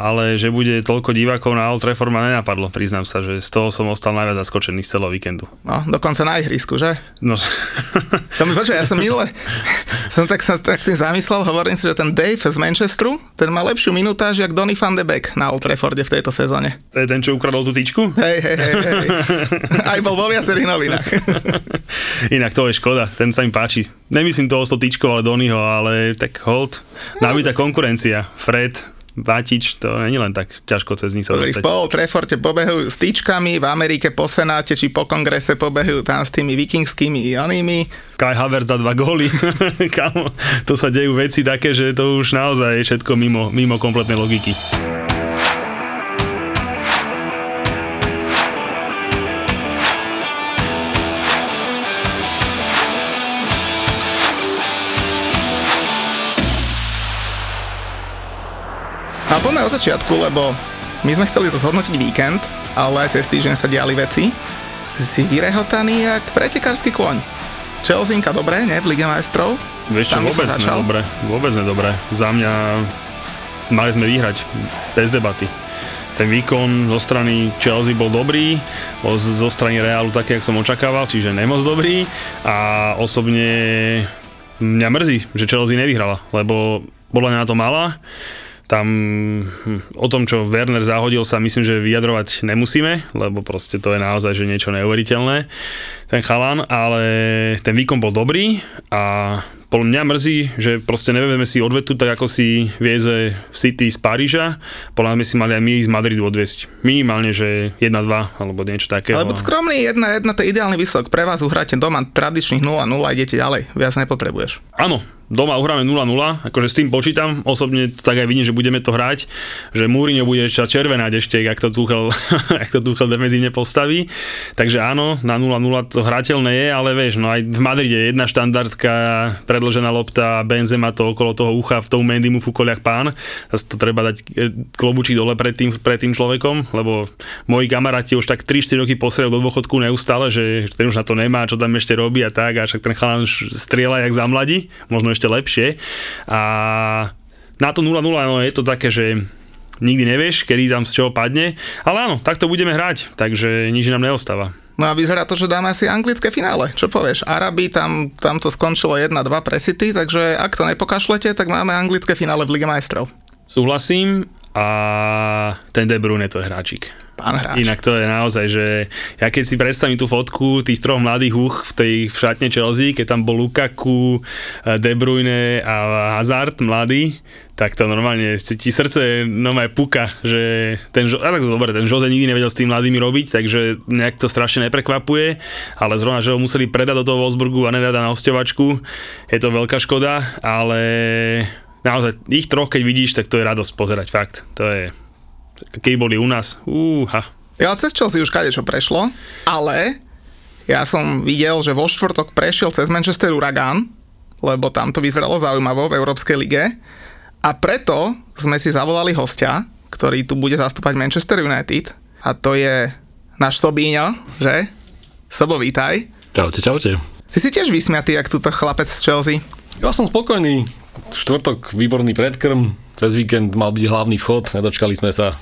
ale že bude toľko divákov na Old Trafford ma nenapadlo, priznám sa, že z toho som ostal najviac zaskočený z celého víkendu. No, dokonca na ihrisku, že? No. to mi počuva, ja som minule, som tak, som tak tým zamyslel, hovorím si, že ten Dave z Manchesteru, ten má lepšiu minutáž, jak Donny van de Beek na Old Trafforde v tejto sezóne. To je ten, čo ukradol tú tyčku? Hej, hej, hej, hej. Aj bol vo viacerých novinách. Inak to je škoda, ten sa im páči. Nemyslím toho s tyčkou, ale Donnyho, ale tak hold, nabitá konkurencia. Fred, Vatič, to není len tak ťažko cez nich sa dostať. V Paul Treforte pobehujú s tyčkami, v Amerike po Senáte či po kongrese pobehujú tam s tými vikingskými onými. Kai Havertz za dva góly. Kamo, to sa dejú veci také, že to už naozaj je všetko mimo, mimo kompletnej logiky. A poďme od začiatku, lebo my sme chceli zhodnotiť víkend, ale cez týždeň sa diali veci. Si, si vyrehotaný jak pretekársky kôň. Chelseainka dobre, ne, v Lige majstrov? Vieš čo, vôbec nedobre, vôbec nedobre. Za mňa mali sme vyhrať, bez debaty. Ten výkon zo strany Chelsea bol dobrý, zo strany Realu taký, jak som očakával, čiže nemoc dobrý a osobne mňa mrzí, že Chelsea nevyhrala, lebo bola na to malá tam hm, o tom, čo Werner zahodil sa myslím, že vyjadrovať nemusíme, lebo proste to je naozaj že niečo neuveriteľné, ten chalan, ale ten výkon bol dobrý a podľa mňa mrzí, že proste nevieme si odvetu tak, ako si vieze City z Paríža. Podľa mňa si mali aj my z Madridu odviesť. Minimálne, že 1-2 alebo niečo také. Ale buď skromný, 1-1 to je ideálny výsledok. Pre vás uhráte doma tradičných 0-0 a idete ďalej. Viac nepotrebuješ. Áno, doma uhráme 0-0, akože s tým počítam, osobne tak aj vidím, že budeme to hrať, že Múriňo bude ešte červenať ešte, ak to Tuchel, ak to Tuchel defenzívne postaví, takže áno, na 0-0 to hrateľné je, ale vieš, no aj v Madride jedna štandardka, predložená lopta, Benzema to okolo toho ucha v tom Mendy mu fúkoliach pán, zase to treba dať e, klobučík dole pred tým, pred tým človekom, lebo moji kamaráti už tak 3-4 roky posielajú do dôchodku neustále, že ten už na to nemá, čo tam ešte robí a tak, a však ten chalan strieľa jak za mladí, možno ešte lepšie. A na to 0-0 no, je to také, že nikdy nevieš, kedy tam z čoho padne, ale áno, takto budeme hrať, takže nič nám neostáva. No a vyzerá to, že dáme asi anglické finále. Čo povieš? Arabi, tam, tam to skončilo 1-2 pre City, takže ak to nepokašlete, tak máme anglické finále v Lige majstrov. Súhlasím a ten De Bruyne to je hráčik. Pán hráč. Inak to je naozaj, že ja keď si predstavím tú fotku tých troch mladých húch v tej v šatne Chelsea, keď tam bol Lukaku, eh, De Bruyne a Hazard mladý, tak to normálne ti srdce no aj puka, že ten, a tak dobre, ten Jose nikdy nevedel s tými mladými robiť, takže nejak to strašne neprekvapuje, ale zrovna, že ho museli predať do toho Wolfsburgu a nedať na hostovačku, je to veľká škoda, ale naozaj ich troch, keď vidíš, tak to je radosť pozerať, fakt, to je keď boli u nás, úha. Ja cez Chelsea už čo prešlo, ale ja som videl, že vo štvrtok prešiel cez Manchester Uragan, lebo tam to vyzeralo zaujímavo v Európskej lige a preto sme si zavolali hostia, ktorý tu bude zastúpať Manchester United a to je náš Sobíňo, že? Sobo, vítaj. Čaute, čaute. Ty si tiež vysmiatý, jak túto chlapec z Chelsea. Ja som spokojný. Štvrtok výborný predkrm, cez víkend mal byť hlavný vchod, nedočkali sme sa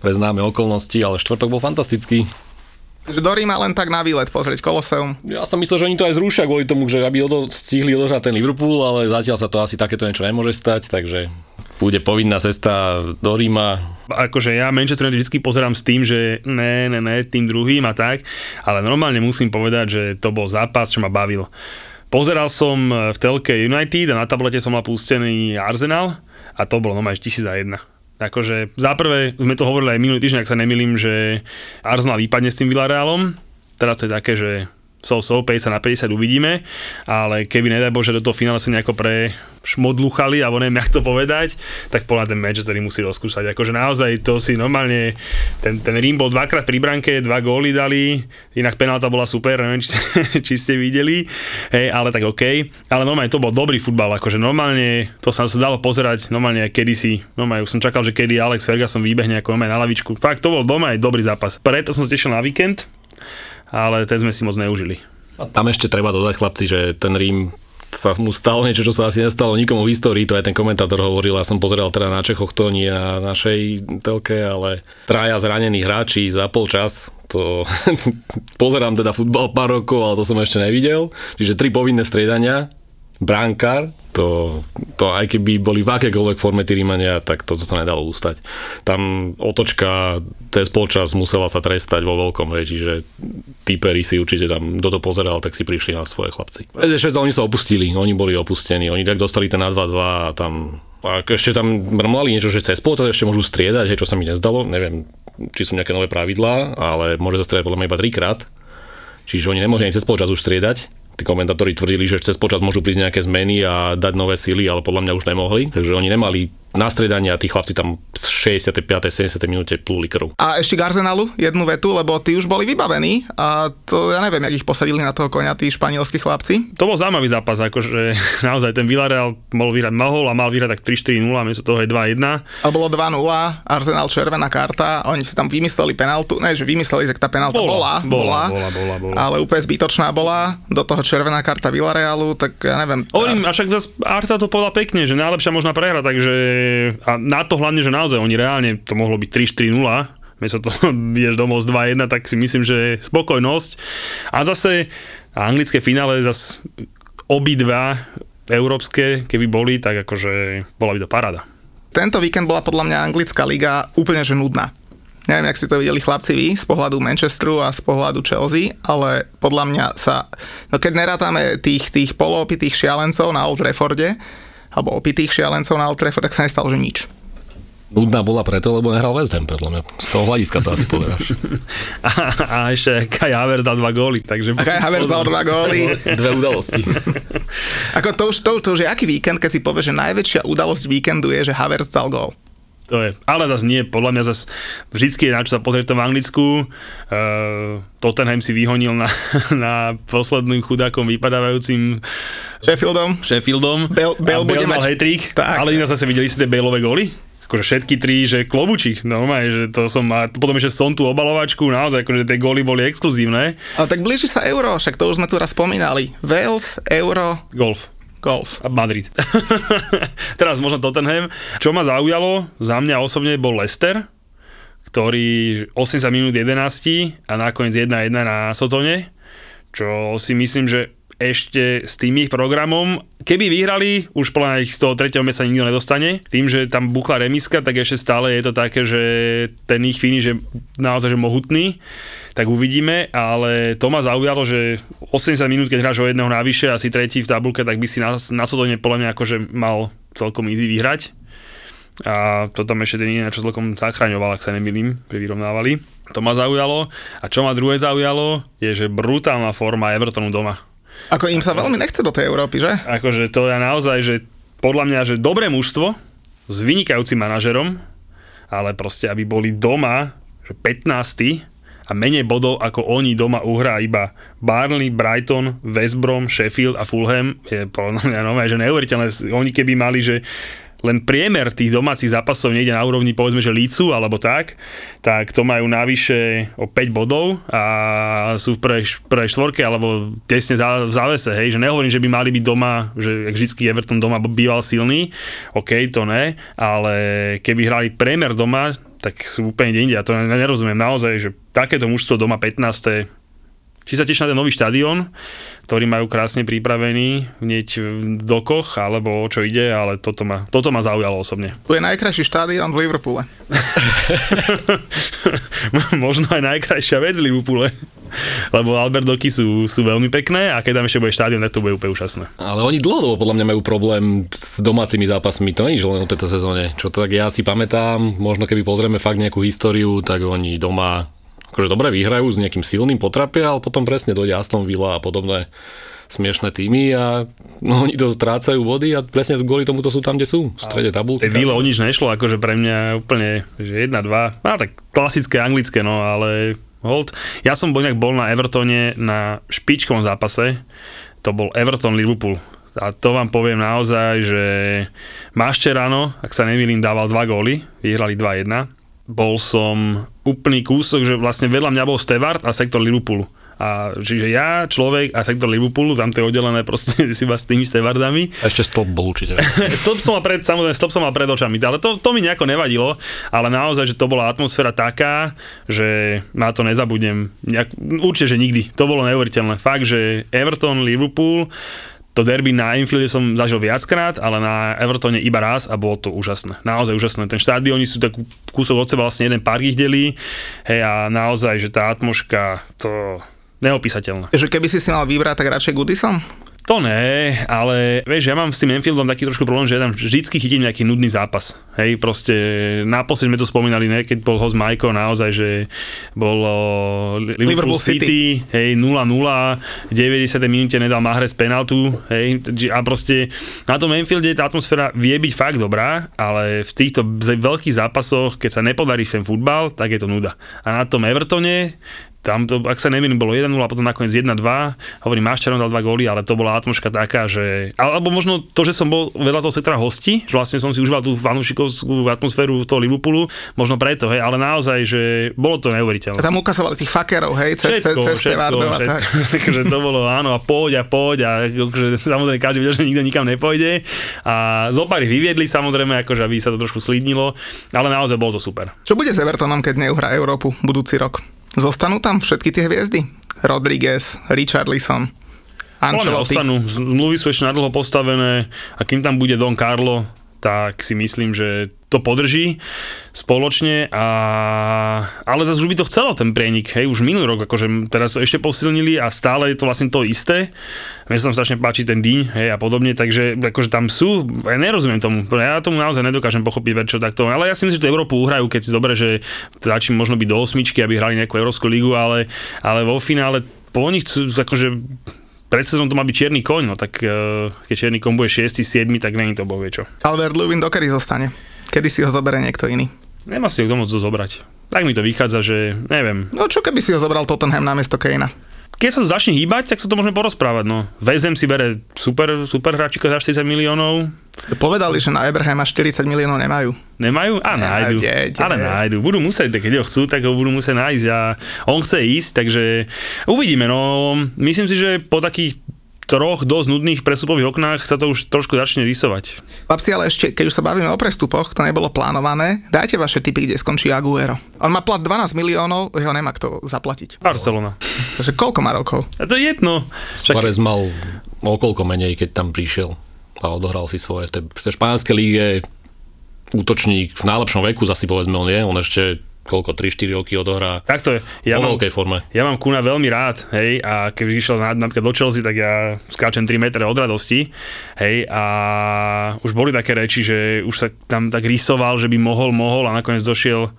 pre známe okolnosti, ale štvrtok bol fantastický. Takže do Ríma len tak na výlet pozrieť Koloseum. Ja som myslel, že oni to aj zrušia kvôli tomu, že aby odo, stihli odohrať ten Liverpool, ale zatiaľ sa to asi takéto niečo nemôže stať, takže bude povinná cesta do Ríma. Akože ja Manchester United vždy pozerám s tým, že ne, ne, ne, tým druhým a tak, ale normálne musím povedať, že to bol zápas, čo ma bavil. Pozeral som v telke United a na tablete som mal pustený Arsenal a to bolo normálne 1001 Akože za prvé, sme to hovorili aj minulý týždeň, ak sa nemýlim, že Arsenal vypadne s tým Villarealom. Teraz to je také, že so, so 50 na 50 uvidíme, ale keby nedaj Bože do toho finále sa nejako pre šmodluchali, alebo neviem, jak to povedať, tak podľa ten Manchester musí rozkúšať. Akože naozaj to si normálne, ten, ten Rím bol dvakrát pri branke, dva góly dali, inak penálta bola super, neviem, či, či ste videli, hej, ale tak OK. Ale normálne to bol dobrý futbal, akože normálne to sa, sa dalo pozerať, normálne kedysi, normálne už som čakal, že kedy Alex Ferguson výbehne ako normálne na lavičku. Fakt, to bol doma aj dobrý zápas. Preto som sa tešil na víkend, ale ten sme si moc neužili. A tam ešte treba dodať, chlapci, že ten Rím sa mu stalo niečo, čo sa asi nestalo nikomu v histórii, to aj ten komentátor hovoril, ja som pozeral teda na Čechoch, to nie na našej telke, ale traja zranení hráči za pol čas, to pozerám teda futbal pár rokov, ale to som ešte nevidel, čiže tri povinné striedania, bránkár, to, to aj keby boli v akékoľvek forme tí Rímania, tak toto sa nedalo ústať. Tam otočka cez polčas musela sa trestať vo veľkom, hej, čiže típeri si určite tam, kto to pozeral, tak si prišli na svoje chlapci. Ešte oni sa opustili, oni boli opustení, oni tak dostali ten na 2-2 a tam a ešte tam mrmlali niečo, že cez polčas ešte môžu striedať, hej, čo sa mi nezdalo, neviem, či sú nejaké nové pravidlá, ale môže sa striedať podľa mňa iba trikrát. Čiže oni nemohli ani cez polčas už striedať, tí komentátori tvrdili, že cez počas môžu prísť nejaké zmeny a dať nové síly, ale podľa mňa už nemohli. Takže oni nemali na stredanie a tí chlapci tam v 65. 70. minúte plúli krv. A ešte k Arsenalu jednu vetu, lebo tí už boli vybavení a to ja neviem, jak ich posadili na toho konia tí španielskí chlapci. To bol zaujímavý zápas, akože naozaj ten Villarreal mohol, vyhrať, mohol a mal vyhrať tak 3-4-0, miesto toho je 2-1. A bolo 2-0, Arsenal červená karta, oni si tam vymysleli penaltu, ne, že vymysleli, že tá penalta bola, bola, bola, bola, bola, bola. ale úplne zbytočná bola, do toho červená karta Villarealu, tak ja neviem. Hovorím, a však Arta to povedal pekne, že najlepšia možná prehra, takže a na to hlavne, že naozaj oni reálne, to mohlo byť 3-4-0, sa to ideš domov z 2-1, tak si myslím, že spokojnosť. A zase anglické finále zase obidva európske, keby boli, tak akože bola by to paráda. Tento víkend bola podľa mňa anglická liga úplne že nudná. Neviem, jak si to videli chlapci vy z pohľadu Manchesteru a z pohľadu Chelsea, ale podľa mňa sa, no keď nerátame tých, tých poloopitých šialencov na Old Trafforde, alebo opitých šialencov na Old Trafford, tak sa nestalo, že nič. Nudná bola preto, lebo nehral West Ham, podľa mňa. Z toho hľadiska to asi povedáš. a, a ešte Kai Havertz dal dva góly, takže... A Kai Havertz dal dva góly. Dve udalosti. Ako to už, to, to už je aký víkend, keď si povie, že najväčšia udalosť víkendu je, že Havertz dal gól. To je, ale zase nie, podľa mňa zase vždycky je na čo sa pozrieť to v Anglicku. Uh, Tottenham si vyhonil na, na posledným chudákom vypadávajúcim Sheffieldom. Sheffieldom. Bale, Bale bude mať... hat-trick, ale inak zase videli si tie Baleové góly? akože všetky tri, že klobučík, no že to som, a potom ešte som tú obalovačku, naozaj, akože tie góly boli exkluzívne. Ale tak blíži sa euro, však to už sme tu raz spomínali. Wales, euro. Golf. Golf. A Madrid. Teraz možno Tottenham. Čo ma zaujalo, za mňa osobne bol Leicester, ktorý 80 minút 11 a nakoniec 1-1 na Sotone, čo si myslím, že ešte s tým ich programom, keby vyhrali, už podľa ich z toho tretieho mesta nikto nedostane. Tým, že tam buchla remiska, tak ešte stále je to také, že ten ich finish je naozaj že mohutný. Tak uvidíme, ale to ma zaujalo, že 80 minút, keď hráš o jedného navyše, asi tretí v tabulke, tak by si Sodone podľa mňa akože mal celkom easy vyhrať. A to tam ešte ten iný čo celkom zachraňoval, ak sa nemýlim, pri vyrovnávali. To ma zaujalo. A čo ma druhé zaujalo, je, že brutálna forma Evertonu doma ako im sa veľmi nechce do tej Európy, že? Akože to je naozaj, že podľa mňa, že dobré mužstvo s vynikajúcim manažerom, ale proste, aby boli doma, že 15 a menej bodov ako oni doma uhrá iba Barnley, Brighton, West Brom, Sheffield a Fulham je podľa mňa nové, že neuveriteľné. Oni keby mali, že len priemer tých domácich zápasov nejde na úrovni povedzme, že Lícu alebo tak, tak to majú navyše o 5 bodov a sú v prvej, prvej štvorke alebo tesne v závese, hej, že nehovorím, že by mali byť doma, že vždycky Everton doma býval silný, OK, to ne, ale keby hrali priemer doma, tak sú úplne inde. Ja to nerozumiem naozaj, že takéto mužstvo doma 15 či sa tiež na ten nový štadión, ktorý majú krásne pripravený hneď v dokoch, alebo o čo ide, ale toto ma, toto ma zaujalo osobne. Tu je najkrajší štadión v Liverpoole. Možno aj najkrajšia vec v Liverpoole. Lebo Albertoky sú, sú veľmi pekné a keď tam ešte bude štádion, tak to bude úplne úžasné. Ale oni dlhodobo podľa mňa majú problém s domácimi zápasmi, to nie je len o tejto sezóne. Čo to tak ja si pamätám, možno keby pozrieme fakt nejakú históriu, tak oni doma akože dobre vyhrajú s nejakým silným potrapia, ale potom presne dojde Aston Villa a podobné smiešné týmy a no, oni to strácajú body a presne kvôli tomu to sú tam, kde sú, v strede tabulky. Villa o nič nešlo, akože pre mňa úplne, že 1-2, no tak klasické anglické, no ale hold. Ja som bol bol na Evertone na špičkovom zápase, to bol Everton-Liverpool. A to vám poviem naozaj, že Maščerano, ak sa nemýlim, dával dva góly, vyhrali 2-1 bol som úplný kúsok, že vlastne vedľa mňa bol Stewart a sektor Liverpoolu. A čiže ja, človek a sektor Liverpoolu, tam to je oddelené proste iba s tými stevardami. A ešte stĺp bol určite. stĺp som mal pred, samozrejme, stĺp som mal pred očami, ale to, to mi nejako nevadilo, ale naozaj, že to bola atmosféra taká, že na to nezabudnem. Nejak, určite, že nikdy. To bolo neuveriteľné. Fakt, že Everton, Liverpool, to derby na Anfielde som zažil viackrát, ale na Evertone iba raz a bolo to úžasné. Naozaj úžasné. Ten štádioni sú takú kúsok od seba, vlastne jeden park ich delí. Hej, a naozaj, že tá atmoška, to neopísateľné. Že keby si si mal vybrať, tak radšej Goodison? To ne, ale vieš, ja mám s tým Enfieldom taký trošku problém, že ja tam vždycky chytím nejaký nudný zápas. Hej, proste naposledy sme to spomínali, ne, keď bol host Majko, naozaj, že bolo Liverpool, Liverpool City, City, hej, 0-0, 90. minúte nedal Mahrez penaltu, hej, a proste na tom Enfielde tá atmosféra vie byť fakt dobrá, ale v týchto veľkých zápasoch, keď sa nepodarí ten futbal, tak je to nuda. A na tom Evertone, tam to, ak sa nemýlim, bolo 1-0 a potom nakoniec 1-2. Hovorím, Maščaron dal dva góly, ale to bola atmosféra taká, že... Alebo možno to, že som bol vedľa toho sektora hosti, že vlastne som si užíval tú fanúšikovskú atmosféru toho Liverpoolu, možno preto, hej, ale naozaj, že bolo to neuveriteľné. Tam ukazovali tých fakerov, hej, cez, všetko, cez, cez všetko, všetko, tak. Takže to bolo, áno, a poď a poď a akože, samozrejme každý vedel, že nikto nikam nepôjde. A zo pár vyviedli samozrejme, akože aby sa to trošku slídnilo, ale naozaj bolo to super. Čo bude s Evertonom, keď neuhrá Európu budúci rok? Zostanú tam všetky tie hviezdy? Rodriguez, Richarlison, Ancelotti. Ostanú, zmluvy sú ešte nadlho postavené a kým tam bude Don Carlo, tak si myslím, že to podrží spoločne, a, ale zase už by to chcelo ten prienik, hej, už minulý rok, akože teraz to ešte posilnili a stále je to vlastne to isté. Mne sa tam strašne páči ten dýň, hej, a podobne, takže akože tam sú, ja nerozumiem tomu, ja tomu naozaj nedokážem pochopiť čo takto, ale ja si myslím, že tú Európu uhrajú, keď si zober, že začím možno byť do osmičky, aby hrali nejakú Európsku ligu, ale, ale vo finále po nich chcú, akože pred sezónou to má byť čierny koň, no tak uh, keď čierny koň bude 6, 7, tak není to bohvie čo. Albert Lewin dokedy zostane? Kedy si ho zoberie niekto iný? Nemá si ho kto moc zobrať. Tak mi to vychádza, že neviem. No čo keby si ho zobral Tottenham namiesto Kejna? Keď sa to začne hýbať, tak sa to môžeme porozprávať. No. Vezem si bere super, super hráčika za 40 miliónov. Povedali, že na Eberheima 40 miliónov nemajú. Nemajú? A nájdu. De, de. Ale nájdu. Budú musieť, keď ho chcú, tak ho budú musieť nájsť a on chce ísť, takže uvidíme. No, myslím si, že po takých troch dosť nudných prestupových oknách sa to už trošku začne rysovať. Chlapci, ale ešte, keď už sa bavíme o prestupoch, to nebolo plánované, dajte vaše tipy, kde skončí Aguero. On má plat 12 miliónov, jeho nemá kto zaplatiť. Barcelona. Takže koľko má rokov? A to je jedno. Suárez mal okolko menej, keď tam prišiel a odohral si svoje. V tej, v tej španielskej líge útočník v najlepšom veku, zasi povedzme on je, on ešte koľko, 3-4 roky odohrá tak to je. Ja vo mám, veľkej forme. Ja mám Kuna veľmi rád, hej, a keď išiel na, napríklad do Chelsea, tak ja skáčem 3 metre od radosti, hej, a už boli také reči, že už sa tam tak rysoval, že by mohol, mohol a nakoniec došiel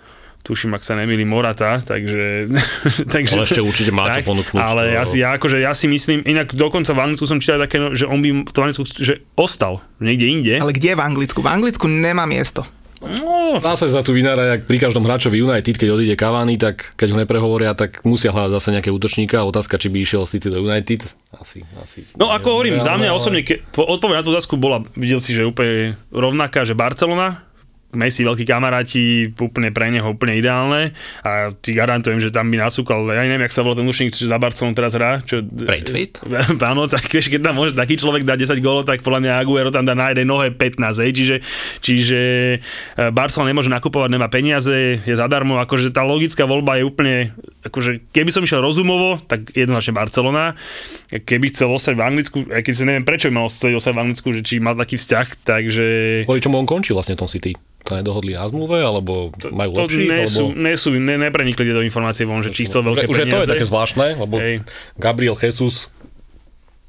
tuším, ak sa nemýli Morata, takže... takže ale ešte určite má tak, čo ponúknuť. Ale ja si, ja, akože, ja si myslím, inak dokonca v Anglicku som čítal také, no, že on by to v Anglicku, že ostal niekde inde. Ale kde v Anglicku? V Anglicku nemá miesto. No, zase za tu vynára, jak pri každom hráčovi United, keď odíde Cavani, tak keď ho neprehovoria, tak musia hľadať zase nejaké útočníka. Otázka, či by išiel City do United. Asi, asi. No ako hovorím, za mňa osobne, ke, odpoveď na tú otázku bola, videl si, že úplne rovnaká, že Barcelona, Messi veľkí kamaráti, úplne pre neho úplne ideálne a ti garantujem, že tam by nasúkal, ja neviem, jak sa volá ten úšnik, čo za Barcelonu teraz hrá. Čo, Braithwaite? Áno, tak vieš, keď tam môže taký človek dať 10 gólov, tak podľa mňa Aguero tam dá na jednej nohe 15, hej, čiže, čiže e, Barcelona nemôže nakupovať, nemá peniaze, je zadarmo, akože tá logická voľba je úplne, akože keby som išiel rozumovo, tak jednoznačne Barcelona, keby chcel ostať v Anglicku, aj keď si neviem, prečo mal ostať v Anglicku, že či mal taký vzťah, takže... Kvôli čomu on končí vlastne v tom City? to nedohodli na zmluve, alebo majú to, lepší? Nie sú, alebo... nie sú, ne, neprenikli do informácie von, že či chcel veľké už, peniaze. Už to je také zvláštne, lebo Hej. Gabriel Jesus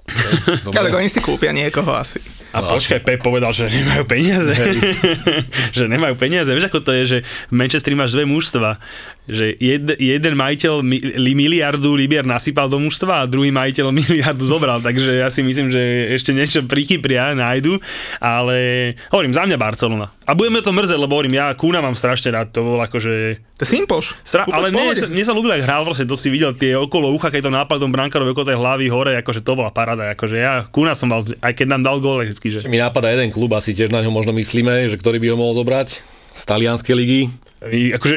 ale oni si kúpia niekoho asi. A no, počkaj, Pep povedal, že nemajú peniaze. že nemajú peniaze. Vieš, ako to je, že v Manchestri máš dve mužstva že jed, jeden majiteľ mi, miliardu libier nasypal do mužstva a druhý majiteľ miliardu zobral, takže ja si myslím, že ešte niečo prichypria, nájdu, ale hovorím, za mňa Barcelona. A budeme to mrzeť, lebo hovorím, ja Kuna mám strašne rád, to bol akože... To Simpoš. Stra- ale mne, mne sa ľúbil, ak hral, proste to si videl tie okolo ucha, keď to nápadom brankárovi okolo tej hlavy hore, akože to bola parada, akože ja Kuna som mal, aj keď nám dal gól, vždycky, že... Mi nápada jeden klub, asi tiež na ňo možno myslíme, že ktorý by ho mohol zobrať z talianskej ligy. I, akože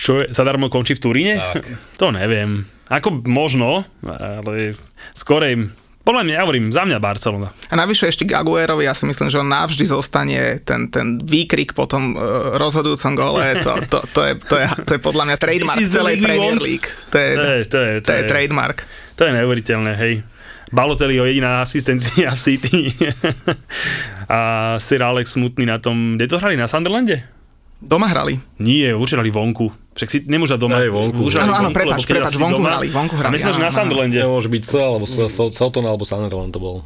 Čo je, zadarmo končí v Turíne? Tak. To neviem. Ako možno, ale skorej, podľa mňa, ja hovorím, za mňa Barcelona. A navyše ešte k Aguerovi, ja si myslím, že on navždy zostane ten, ten výkrik po tom uh, rozhodujúcom gole, to, to, to, je, to, je, to je podľa mňa trademark celej Premier. League. To je, To je, to je, to je trademark. To je neuveriteľné, hej. Balotelliho jediná asistencia v City. a Sir Alex smutný na tom, kde to hrali, na Sunderlande? Doma hrali. Nie, určite hrali vonku. Však si nemôže doma. Aj vonku. Áno, áno, prepáč, prepáč, vonku doma- hrali, vonku hrali, myslím, že na. Sunderlande. Nemôže byť Sel, alebo Southampton, alebo Sunderland to bol.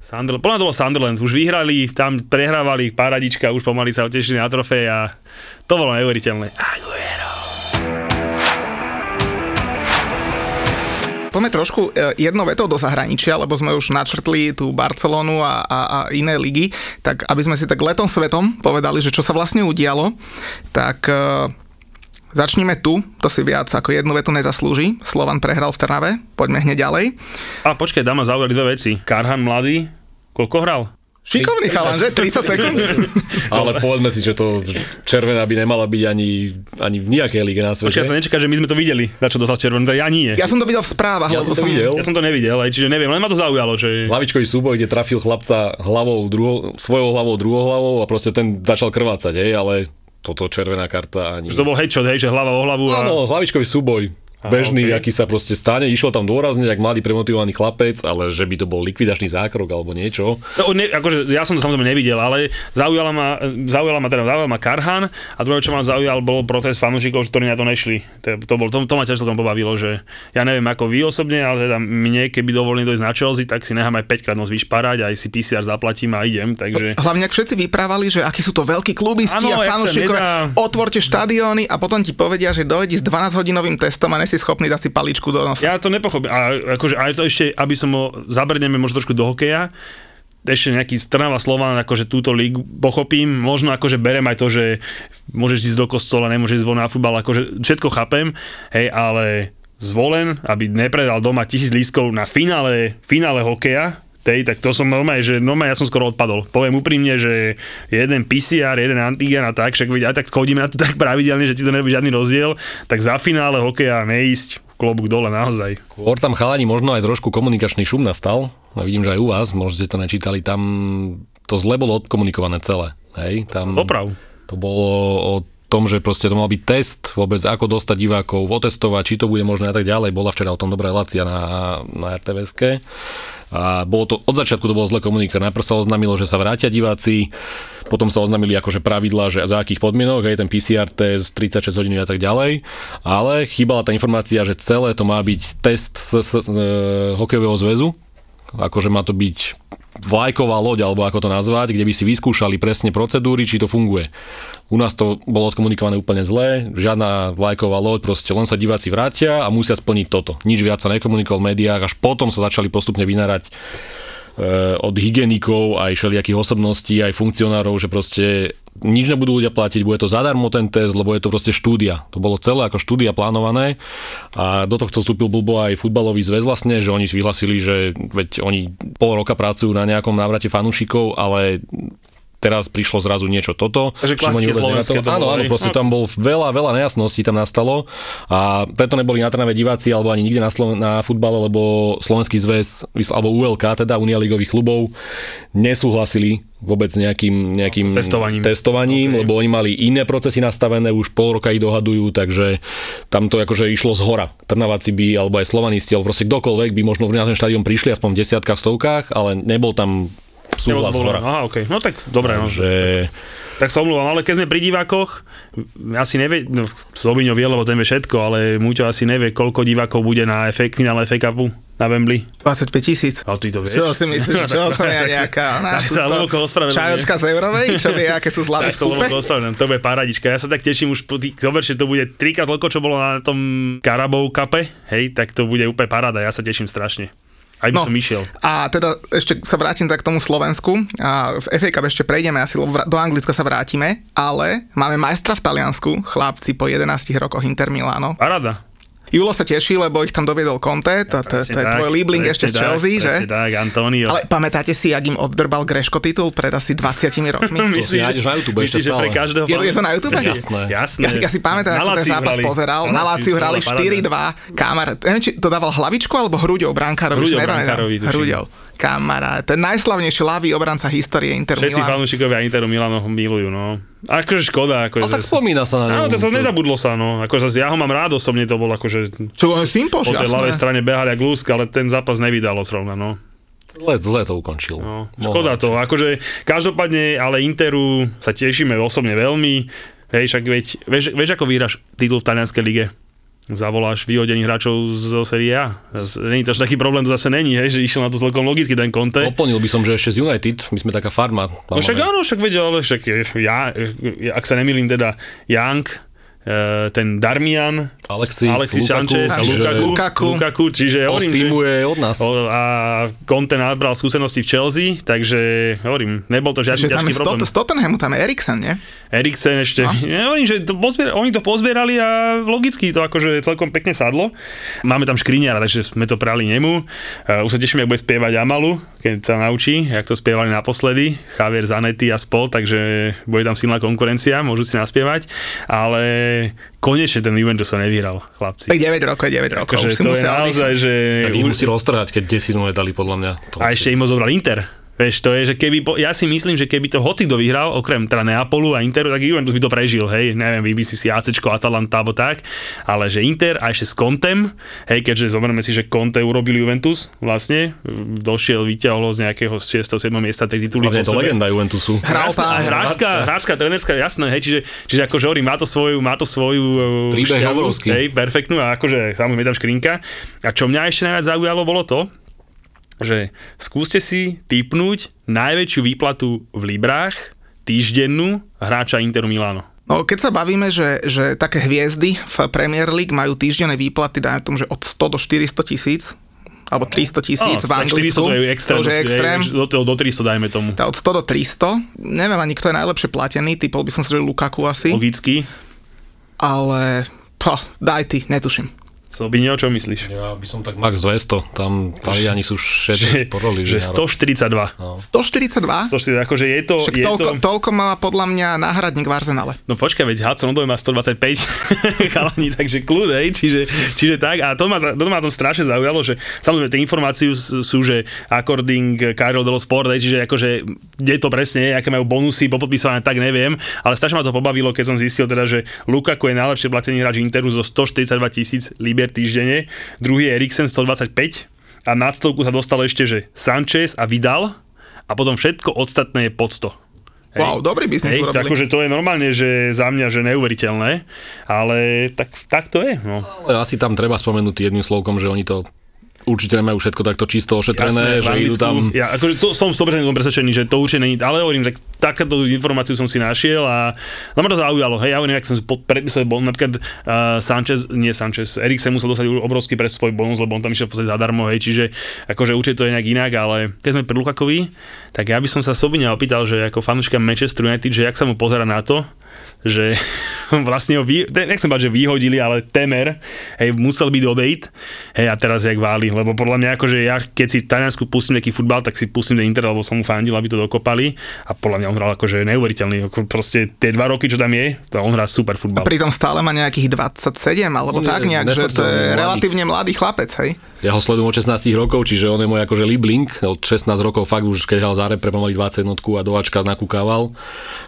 Sunderland, podľa to bol Sunderland, už vyhrali, tam prehrávali paradička, už pomaly sa otešili na trofej a to bolo neuveriteľné. Aguero. Poďme trošku e, jednou vetou do zahraničia, lebo sme už načrtli tú Barcelonu a, a, a iné ligy, tak aby sme si tak letom svetom povedali, že čo sa vlastne udialo, tak e, začníme tu, to si viac ako jednu vetu nezaslúži. Slovan prehral v Trnave, poďme hneď ďalej. A počkaj, dám ma zaujali dve veci. Karhan mladý, koľko hral? Šikovný chalan, že? 30 sekúnd. Ale povedzme si, že to červená by nemala byť ani, ani v nejakej lige na Počkaj, ja sa svete. nečaká, že my sme to videli, na čo dostal červenú, teda ja nie. Ja som to videl v správach. Ja som to videl. Ja som to nevidel, aj, čiže neviem, len ma to zaujalo, že... Lavičkový súboj, kde trafil chlapca hlavou, druho, svojou hlavou, druhou hlavou a proste ten začal krvácať, hej, ale toto červená karta ani... Že to bol headshot, hej, že hlava o hlavu a... Áno, hlavičkový súboj. Bežný, okej. aký sa proste stane, išlo tam dôrazne, jak mladý premotivovaný chlapec, ale že by to bol likvidačný zákrok alebo niečo. No, ne, akože, ja som to samozrejme nevidel, ale zaujala ma, zaujala ma, teda, zaujala ma Karhan a druhé, čo ma zaujal, bol protest fanúšikov, ktorí na to nešli. To, to, bol, to, to ma tiež celkom pobavilo, že ja neviem ako vy osobne, ale teda mne, keby dovolili dojsť na Chelsea, tak si nechám aj 5 krát noc vyšparať, aj si PCR zaplatím a idem, takže... Hlavne, ak všetci vyprávali, že akí sú to veľkí klubisti Áno, a fanúšikovia, nedá- otvorte štadióny a potom ti povedia, že dojdi s 12-hodinovým testom a nesi schopný dať si paličku do nosa. Ja to nepochopím. A akože aj to ešte, aby som ho, zabrneme možno trošku do hokeja, ešte nejaký Trnava Slovan, akože túto lígu pochopím, možno akože berem aj to, že môžeš ísť do kostola, nemôžeš ísť von na futbal, akože všetko chápem, hej, ale zvolen, aby nepredal doma tisíc lístkov na finále, finále hokeja, tej, tak to som normálne, že normálne ja som skoro odpadol. Poviem úprimne, že jeden PCR, jeden antigen a tak, však veď aj tak chodíme na to tak pravidelne, že ti to nebude žiadny rozdiel, tak za finále hokeja neísť, klobúk dole naozaj. Skôr tam chalani možno aj trošku komunikačný šum nastal. A vidím, že aj u vás, možno ste to nečítali, tam to zle bolo odkomunikované celé. Hej, tam Zoprav. to bolo o tom, že proste to mal byť test, vôbec ako dostať divákov, otestovať, či to bude možné a tak ďalej. Bola včera o tom dobrá relácia na, na RTVSK. A bolo to, od začiatku to bolo zle komunikované. Najprv sa oznámilo, že sa vrátia diváci, potom sa oznámili akože pravidla, že za akých podmienok, aj ten PCR test, 36 hodín a tak ďalej. Ale chýbala tá informácia, že celé to má byť test z, z, z, z hokejového zväzu, akože má to byť vlajková loď, alebo ako to nazvať, kde by si vyskúšali presne procedúry, či to funguje. U nás to bolo odkomunikované úplne zle, žiadna vlajková loď, proste len sa diváci vrátia a musia splniť toto. Nič viac sa nekomunikoval v médiách, až potom sa začali postupne vynárať od hygienikov, aj všelijakých osobností, aj funkcionárov, že proste nič nebudú ľudia platiť, bude to zadarmo ten test, lebo je to proste štúdia. To bolo celé ako štúdia plánované a do tohto vstúpil blbo aj futbalový zväz vlastne, že oni vyhlasili, že veď oni pol roka pracujú na nejakom návrate fanúšikov, ale teraz prišlo zrazu niečo toto. Takže klasické slovenské to Áno, áno, proste tam bol veľa, veľa nejasností tam nastalo a preto neboli na Trnave diváci alebo ani nikde na, Slo- na futbale, lebo Slovenský zväz, alebo ULK, teda Unia ligových klubov, nesúhlasili vôbec s nejakým, nejakým Testovaním. testovaním Ok. lebo oni mali iné procesy nastavené, už pol roka ich dohadujú, takže tam to akože išlo z hora. Trnaváci by, alebo aj slovanisti, alebo proste kdokoľvek by možno na ten štadión prišli aspoň v desiatkách, stovkách, ale nebol tam súhlas hora. Aha, okay. No tak dobre, no. Že Tak sa omlúvam, ale keď sme pri divákoch, asi nevie, no, Slovinio vie, lebo ten vie všetko, ale Muťo asi nevie, koľko divákov bude na FA, finále FA Cupu na Wembley. 25 tisíc. A ty to vieš. Čo si myslíš, čo som ja nejaká... Na, Tak sa. Čajočka z Eurovej, čo vie, aké sú zľavy Tak v sa kúpe? to bude paradička. Ja sa tak teším už po tých, zober, že to bude trikrát toľko, čo bolo na tom Karabov kape, hej, tak to bude úplne paráda, ja sa teším strašne. Aj by No. som išiel. A teda ešte sa vrátim tak k tomu Slovensku. A v FA Cup ešte prejdeme asi, lebo do Anglicka sa vrátime, ale máme majstra v Taliansku, chlapci po 11 rokoch Inter Milano. Paráda. Julo sa teší, lebo ich tam doviedol Conte, to, to, to je tvoj Liebling ešte z Chelsea, že? tak, Antonio. Ale pamätáte si, jak im oddrbal Greško titul pred asi 20 rokmi? myslíš, že, na YouTube myslíš, že pre každého... Je, je to na YouTube? Jasné. Jasné. Ja si, ja si pamätám, ako ten zápas hrali. pozeral. Na Láciu hrali 4-2. Kamar, neviem, či to dával hlavičku alebo hruďou brankárovi. Hruďou brankárovi. Hruďou kamarát. Ten najslavnejší ľavý obranca histórie Interu Všetci fanúšikovia Interu Milano ho milujú, no. Akože škoda. Akože, Ale tak spomína sa na ňu. Áno, to sa nezabudlo sa, no. Akože ja ho mám rád osobne, to bol akože... Čo on je Po tej ľavej strane behali jak lúsk, ale ten zápas nevydalo zrovna, no. Zle, zle to ukončil. No, škoda to. Akože každopádne, ale Interu sa tešíme osobne veľmi. Hej, však veď, vieš, vieš ako vyhráš titul v talianskej lige? Zavoláš vyhodených hráčov zo série A. Není to až taký problém, to zase není, hej, že išiel na to celkom logicky ten Conte. Oplnil by som, že ešte z United, my sme taká farma. No však áno, však vedel, ale však ja, ak sa nemýlim teda, Young, ten Darmian, Alexis, Alexis Lukaku, Sanchez a Lukaku, Lukaku, Lukaku čiže hovorím, že, je od nás. a Conte nabral skúsenosti v Chelsea, takže hovorím, nebol to žiadny ťažký problém. Z Tottenhamu tam je Eriksen, nie? Eriksen ešte. No. Ja hovorím, že to pozbier, oni to pozbierali a logicky to akože celkom pekne sadlo. Máme tam škriniara, takže sme to prali nemu. Uh, už sa teším, ak bude spievať Amalu, keď sa naučí, jak to spievali naposledy. Javier Zanetti a spol, takže bude tam silná konkurencia, môžu si naspievať. Ale konečne ten Juventus sa nevyhral, chlapci. Tak 9 rokov, 9 rokov. Akože to je naozaj, že... Tak ich musí roztrhať, keď 10 sme dali, podľa mňa. To a ešte im zobral Inter. Vieš, to je, že keby, ja si myslím, že keby to hoci kto vyhral, okrem teda Neapolu a Interu, tak Juventus by to prežil, hej, neviem, vy by si si ACčko, Atalanta alebo tak, ale že Inter a ešte s Contem, hej, keďže zoberieme si, že Conte urobil Juventus, vlastne, došiel, vyťahol z nejakého 6. 7. miesta tej tituly. je to legenda Juventusu. Hráčka, hráčka, hráčka, trenerská, jasné, hej, čiže, čiže akože hovorím, má to svoju, má to svoju uh, Príbeh šťavu, hej, perfektnú a akože samozrejme tam škrinka. A čo mňa ešte najviac zaujalo, bolo to, že skúste si typnúť najväčšiu výplatu v Librách týždennú hráča Interu Milano. No, keď sa bavíme, že, že také hviezdy v Premier League majú týždenné výplaty, dajme tomu, že od 100 do 400 tisíc, alebo 300 tisíc no, v Anglicku. 400 to je extrém. To je extrém. Do, do 300 dajme tomu. Tá od 100 do 300. Neviem ani, kto je najlepšie platený. Typol by som si, že Lukaku asi. Logicky. Ale, po, daj ty, netuším. Sobinio, čo myslíš? Ja by som tak max 200, tam Taliani sú všetci poroli. Že 142. No. 142? 142, akože je to... Však je toľko, to... toľko má podľa mňa náhradník v Arsenale. No počkaj, veď Hudson Odoj má 125 chalani, takže kľud, hej, čiže, čiže tak. A to ma, to ma tom strašne zaujalo, že samozrejme tie informácie sú, že according Karol Delo Sport, hej, čiže akože kde to presne je, aké majú bonusy popodpisované, tak neviem, ale strašne ma to pobavilo, keď som zistil teda, že Lukaku je najlepšie platený hráč Interu zo 142 tisíc liber týždenne, druhý je Eriksen 125 a nad stovku sa dostalo ešte, že Sanchez a Vidal a potom všetko ostatné je pod 100. Hej. Wow, dobrý biznis Hej, urobili. Takže to je normálne, že za mňa, že neuveriteľné, ale tak, tak to je. No. Ale asi tam treba spomenúť jedným slovkom, že oni to určite nemajú všetko takto čisto ošetrené, Jasné, že idú tam... Ja akože to, som 100% presvedčený, že to určite není, ale hovorím, že takáto informáciu som si našiel a no ma to zaujalo, hej, ja hovorím, ak som predpisov bol, napríklad uh, Sanchez, nie Sanchez, Eriksen musel dostať obrovský pre svoj bonus, lebo on tam išiel v podstate zadarmo, hej, čiže akože určite to je nejak inak, ale keď sme pri Lukakovi, tak ja by som sa Sobina opýtal, že ako fanúška Manchester United, že jak sa mu pozera na to, že vlastne ho, vy, nechcem bať, že vyhodili, ale temer, hej, musel byť odejít, hej, a teraz jak váli, lebo podľa mňa akože ja, keď si v Taliansku pustím nejaký futbal, tak si pustím ten Inter, lebo som mu fandil, aby to dokopali a podľa mňa on hral akože neuveriteľný, ako proste tie dva roky, čo tam je, to on hrá super futbal. A pritom stále má nejakých 27, alebo on tak nejak, že to je relatívne mladý chlapec, hej? Ja ho sledujem od 16 rokov, čiže on je môj akože libling, od 16 rokov fakt už keď hral za repre pomaly 20 a do Ačka nakúkával.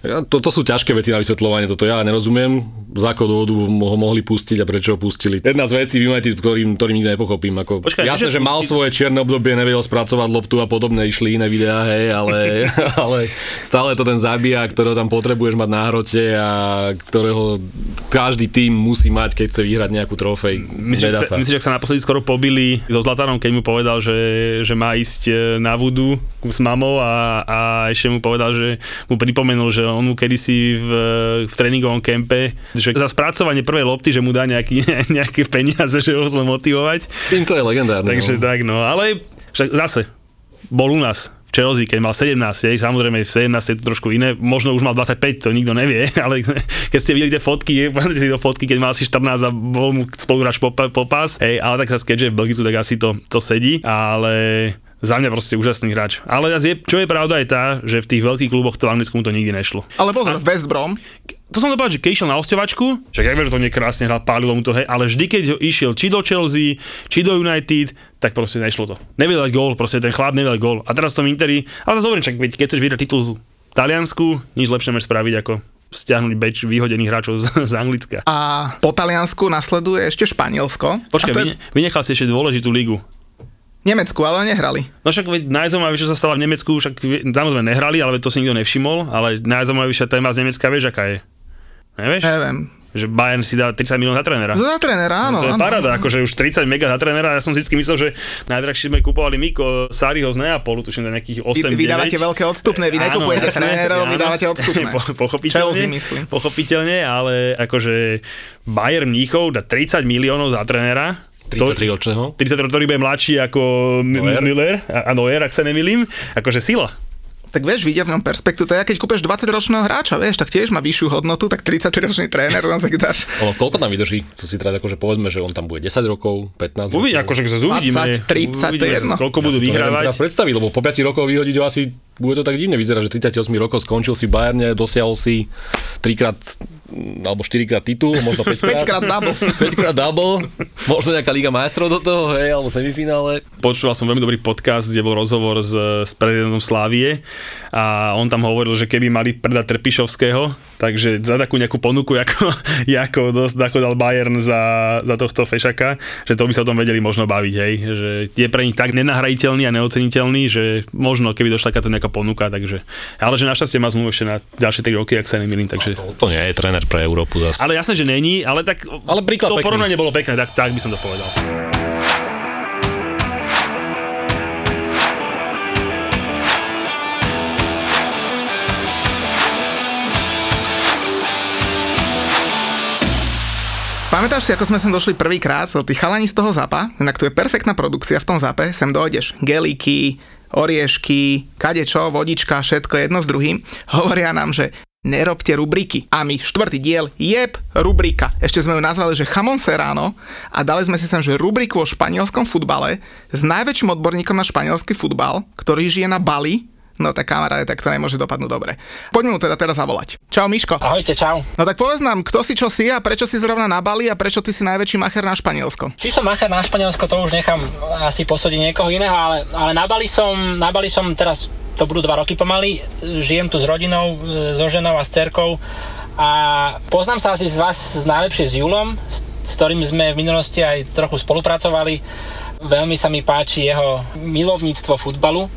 To, to sú ťažké veci na vysvetľovanie, toto ja nerozumiem, za akého dôvodu ho mohli pustiť a prečo ho pustili. Jedna z vecí United, ktorým, ktorým nikdy nepochopím. Ako, Počkaj, jasné, že, že mal svoje čierne obdobie, nevedel spracovať loptu a podobne, išli iné videá, hej, ale, ale stále to ten zabíja, ktorého tam potrebuješ mať na hrote a ktorého každý tým musí mať, keď chce vyhrať nejakú trofej. Myslím, že sa. myslíš, že sa naposledy skoro pobili so Zlatanom, keď mu povedal, že, že má ísť e, na vudu s mamou a, a ešte mu povedal, že mu pripomenul, že on mu kedysi v, v tréningovom kempe, že za spracovanie prvej lopty, že mu dá nejaký, nejaké peniaze, že ho zle motivovať. Tým to je legendárne. Takže no. tak, no. Ale však zase, bol u nás v Chelsea, keď mal 17, jej, samozrejme v 17 je to trošku iné, možno už mal 25, to nikto nevie, ale keď ste videli tie fotky, pamätáte si to fotky, keď mal asi 14 a bol mu spoluhráč popás, hej, ale tak sa keďže v Belgicku, tak asi to, to sedí, ale za mňa proste úžasný hráč. Ale čo je pravda je tá, že v tých veľkých kluboch to Anglicku to nikdy nešlo. Ale pozor, a, West Brom. To som to povedal, že keď išiel na ostevačku, však ja viem, že to nekrásne hral, pálilo mu to, hej, ale vždy, keď ho išiel či do Chelsea, či do United, tak proste nešlo to. Nevedel dať gól, proste ten chlap nevedel gól. A teraz som Interi, ale to hovorím, keď chceš vyhrať titul v Taliansku, nič lepšie môžeš spraviť ako stiahnuť beč vyhodených hráčov z, z Anglicka. A po Taliansku nasleduje ešte Španielsko. Počkaj, je... vynechal si ešte dôležitú ligu. Nemecku, ale nehrali. No však najzaujímavejšie sa stala v Nemecku, však samozrejme nehrali, ale to si nikto nevšimol, ale najzaujímavejšia téma z Nemecka, vieš aká je? Nevieš? Neviem že Bayern si dá 30 miliónov za trénera. Za trénera, áno. No, to je áno, paráda, áno. akože už 30 mega za trénera. Ja som vždy myslel, že najdrahšie sme kupovali Miko Sariho z Neapolu, tuším za nejakých 8 Vy, vydávate veľké odstupné, vy nekupujete trénerov, vydávate odstupné. Po, pochopiteľne, myslím. pochopiteľne, ale akože Bayern Mníchov dá 30 miliónov za trénera, 33 ročného. 33, ktorý bude mladší ako Neuer. Müller a Neuer, ak sa nemýlim. Akože sila tak vieš, vidia v ňom perspektu. To je, keď kúpeš 20-ročného hráča, vieš, tak tiež má vyššiu hodnotu, tak 30-ročný tréner, no tak dáš. Ono, koľko tam vydrží? To si teda akože povedzme, že on tam bude 10 rokov, 15 Uvidí, rokov. akože sa uvidíme. 20, 30, uvidíme, jedno. Koľko budú ja vyhrávať. Teraz predstaviť, lebo po 5 rokov vyhodiť ho asi bude to tak divne vyzerať, že 38 rokov skončil si v Bayerne, dosiahol si trikrát alebo 4 krát titul, možno 5 krát. 5 krát double. 5 krát double, možno nejaká Liga majstrov do toho, hej, alebo semifinále. Počúval som veľmi dobrý podcast, kde bol rozhovor s, s prezidentom Slávie a on tam hovoril, že keby mali predať Trpišovského, takže za takú nejakú ponuku, ako, ako, dosť, ako dal Bayern za, za tohto Fešaka, že to by sa o tom vedeli možno baviť, hej, že je pre nich tak nenahrajiteľný a neoceniteľný, že možno keby došla takáto nejaká ponuka, takže, ale že našťastie má zmluvu ešte na ďalšie 3 roky, ak sa nemýlim, takže... No, to, to nie je tréner pre Európu zase. Ale jasné, že není, ale tak ale to porovnanie bolo pekné, tak, tak by som to povedal. Pamätáš si, ako sme sem došli prvýkrát, tí chalani z toho zapa, inak tu je perfektná produkcia v tom zape, sem dojdeš, gelíky, oriešky, kadečo, vodička, všetko jedno s druhým. Hovoria nám, že nerobte rubriky. A my štvrtý diel, jeb, rubrika. Ešte sme ju nazvali, že Chamon Serrano a dali sme si sem, že rubriku o španielskom futbale s najväčším odborníkom na španielský futbal, ktorý žije na Bali, No tak kamaráde, tak to nemôže dopadnúť dobre. Poďme mu teda teraz zavolať. Čau Miško. Ahojte, čau. No tak povedz nám, kto si čo si a prečo si zrovna na Bali a prečo ty si najväčší macher na Španielsko? Či som macher na Španielsko, to už nechám asi posúdiť niekoho iného, ale, ale na, Bali som, na Bali som teraz, to budú dva roky pomaly, žijem tu s rodinou, so ženou a s cerkou a poznám sa asi z vás z najlepšie s Julom, s ktorým sme v minulosti aj trochu spolupracovali. Veľmi sa mi páči jeho milovníctvo futbalu,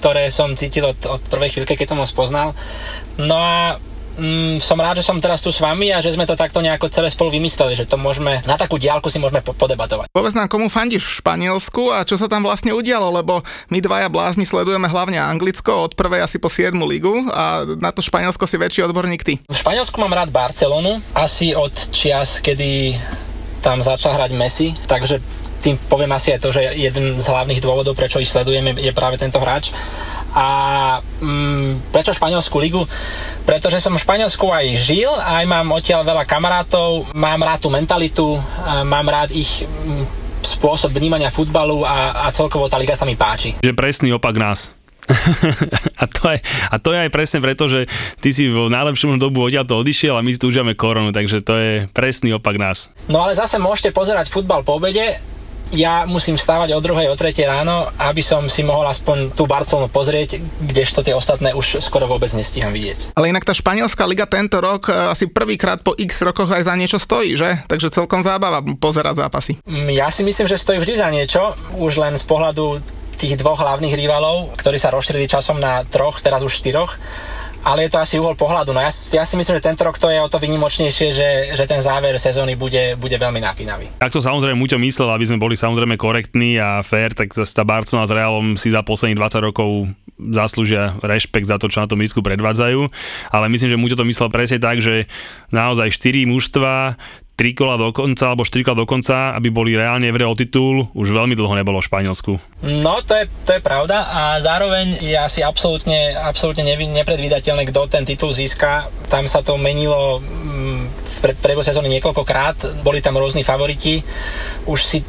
ktoré som cítil od, od prvej chvíľky, keď som ho spoznal. No a mm, som rád, že som teraz tu s vami a že sme to takto nejako celé spolu vymysleli, že to môžeme, na takú diálku si môžeme po- podebatovať. Povedz nám, komu fandíš v Španielsku a čo sa tam vlastne udialo, lebo my dvaja blázni sledujeme hlavne Anglicko od prvej asi po 7 ligu a na to Španielsko si väčší odborník ty. V Španielsku mám rád Barcelonu, asi od čias, kedy tam začal hrať Messi, takže tým poviem asi aj to, že jeden z hlavných dôvodov, prečo ich sledujeme, je práve tento hráč. A mm, prečo Španielskú ligu? Pretože som v Španielsku aj žil, aj mám odtiaľ veľa kamarátov, mám rád tú mentalitu, mám rád ich mm, spôsob vnímania futbalu a, a celkovo tá liga sa mi páči. Že presný opak nás. a, to je, a to je aj presne preto, že ty si vo najlepšom dobu odtiaľ to odišiel a my si tu užívame koronu, takže to je presný opak nás. No ale zase môžete pozerať futbal po obede ja musím vstávať o druhej, o tretej ráno, aby som si mohol aspoň tú Barcelonu pozrieť, kdežto tie ostatné už skoro vôbec nestíham vidieť. Ale inak tá španielská liga tento rok e, asi prvýkrát po x rokoch aj za niečo stojí, že? Takže celkom zábava pozerať zápasy. Mm, ja si myslím, že stojí vždy za niečo, už len z pohľadu tých dvoch hlavných rivalov, ktorí sa rozšírili časom na troch, teraz už štyroch ale je to asi uhol pohľadu. No ja, ja si myslím, že tento rok to je o to vynimočnejšie, že, že ten záver sezóny bude, bude veľmi napínavý. Tak to samozrejme Muťo myslel, aby sme boli samozrejme korektní a fair, tak zase tá Barcelona s Realom si za posledných 20 rokov zaslúžia rešpekt za to, čo na tom risku predvádzajú, ale myslím, že Muťo to myslel presne tak, že naozaj 4 mužstva, tri kola do konca, alebo 4 kola do konca, aby boli reálne v o titul, už veľmi dlho nebolo v Španielsku. No, to je, to je pravda a zároveň je asi absolútne, absolútne nepredvídateľné, kto ten titul získa. Tam sa to menilo mm, v priebehu sezóny niekoľkokrát, boli tam rôzni favoriti. Už si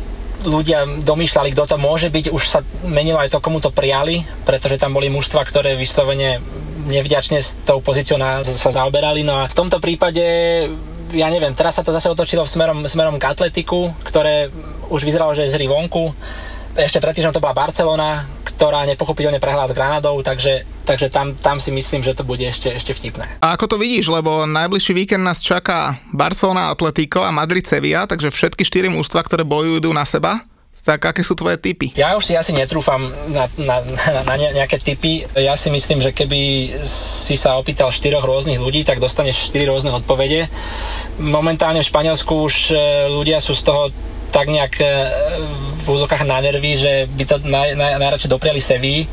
ľudia domýšľali, kto to môže byť, už sa menilo aj to, komu to prijali, pretože tam boli mužstva, ktoré vyslovene nevďačne s tou pozíciou na, sa zaoberali. No a v tomto prípade ja neviem, teraz sa to zase otočilo smerom, smerom k atletiku, ktoré už vyzeralo, že je z hry vonku. Ešte pred to bola Barcelona, ktorá nepochopiteľne prehrala s Granadou, takže, takže tam, tam si myslím, že to bude ešte, ešte vtipné. A ako to vidíš, lebo najbližší víkend nás čaká Barcelona, Atletico a Madrid Sevilla, takže všetky štyri mužstva, ktoré bojujú na seba. Tak aké sú tvoje typy? Ja už si asi netrúfam na, na, na, na nejaké typy. Ja si myslím, že keby si sa opýtal štyroch rôznych ľudí, tak dostaneš štyri rôzne odpovede. Momentálne v Španielsku už e, ľudia sú z toho tak nejak e, v úzokách na nervy, že by to naj, naj, najradšej dopriali Seví,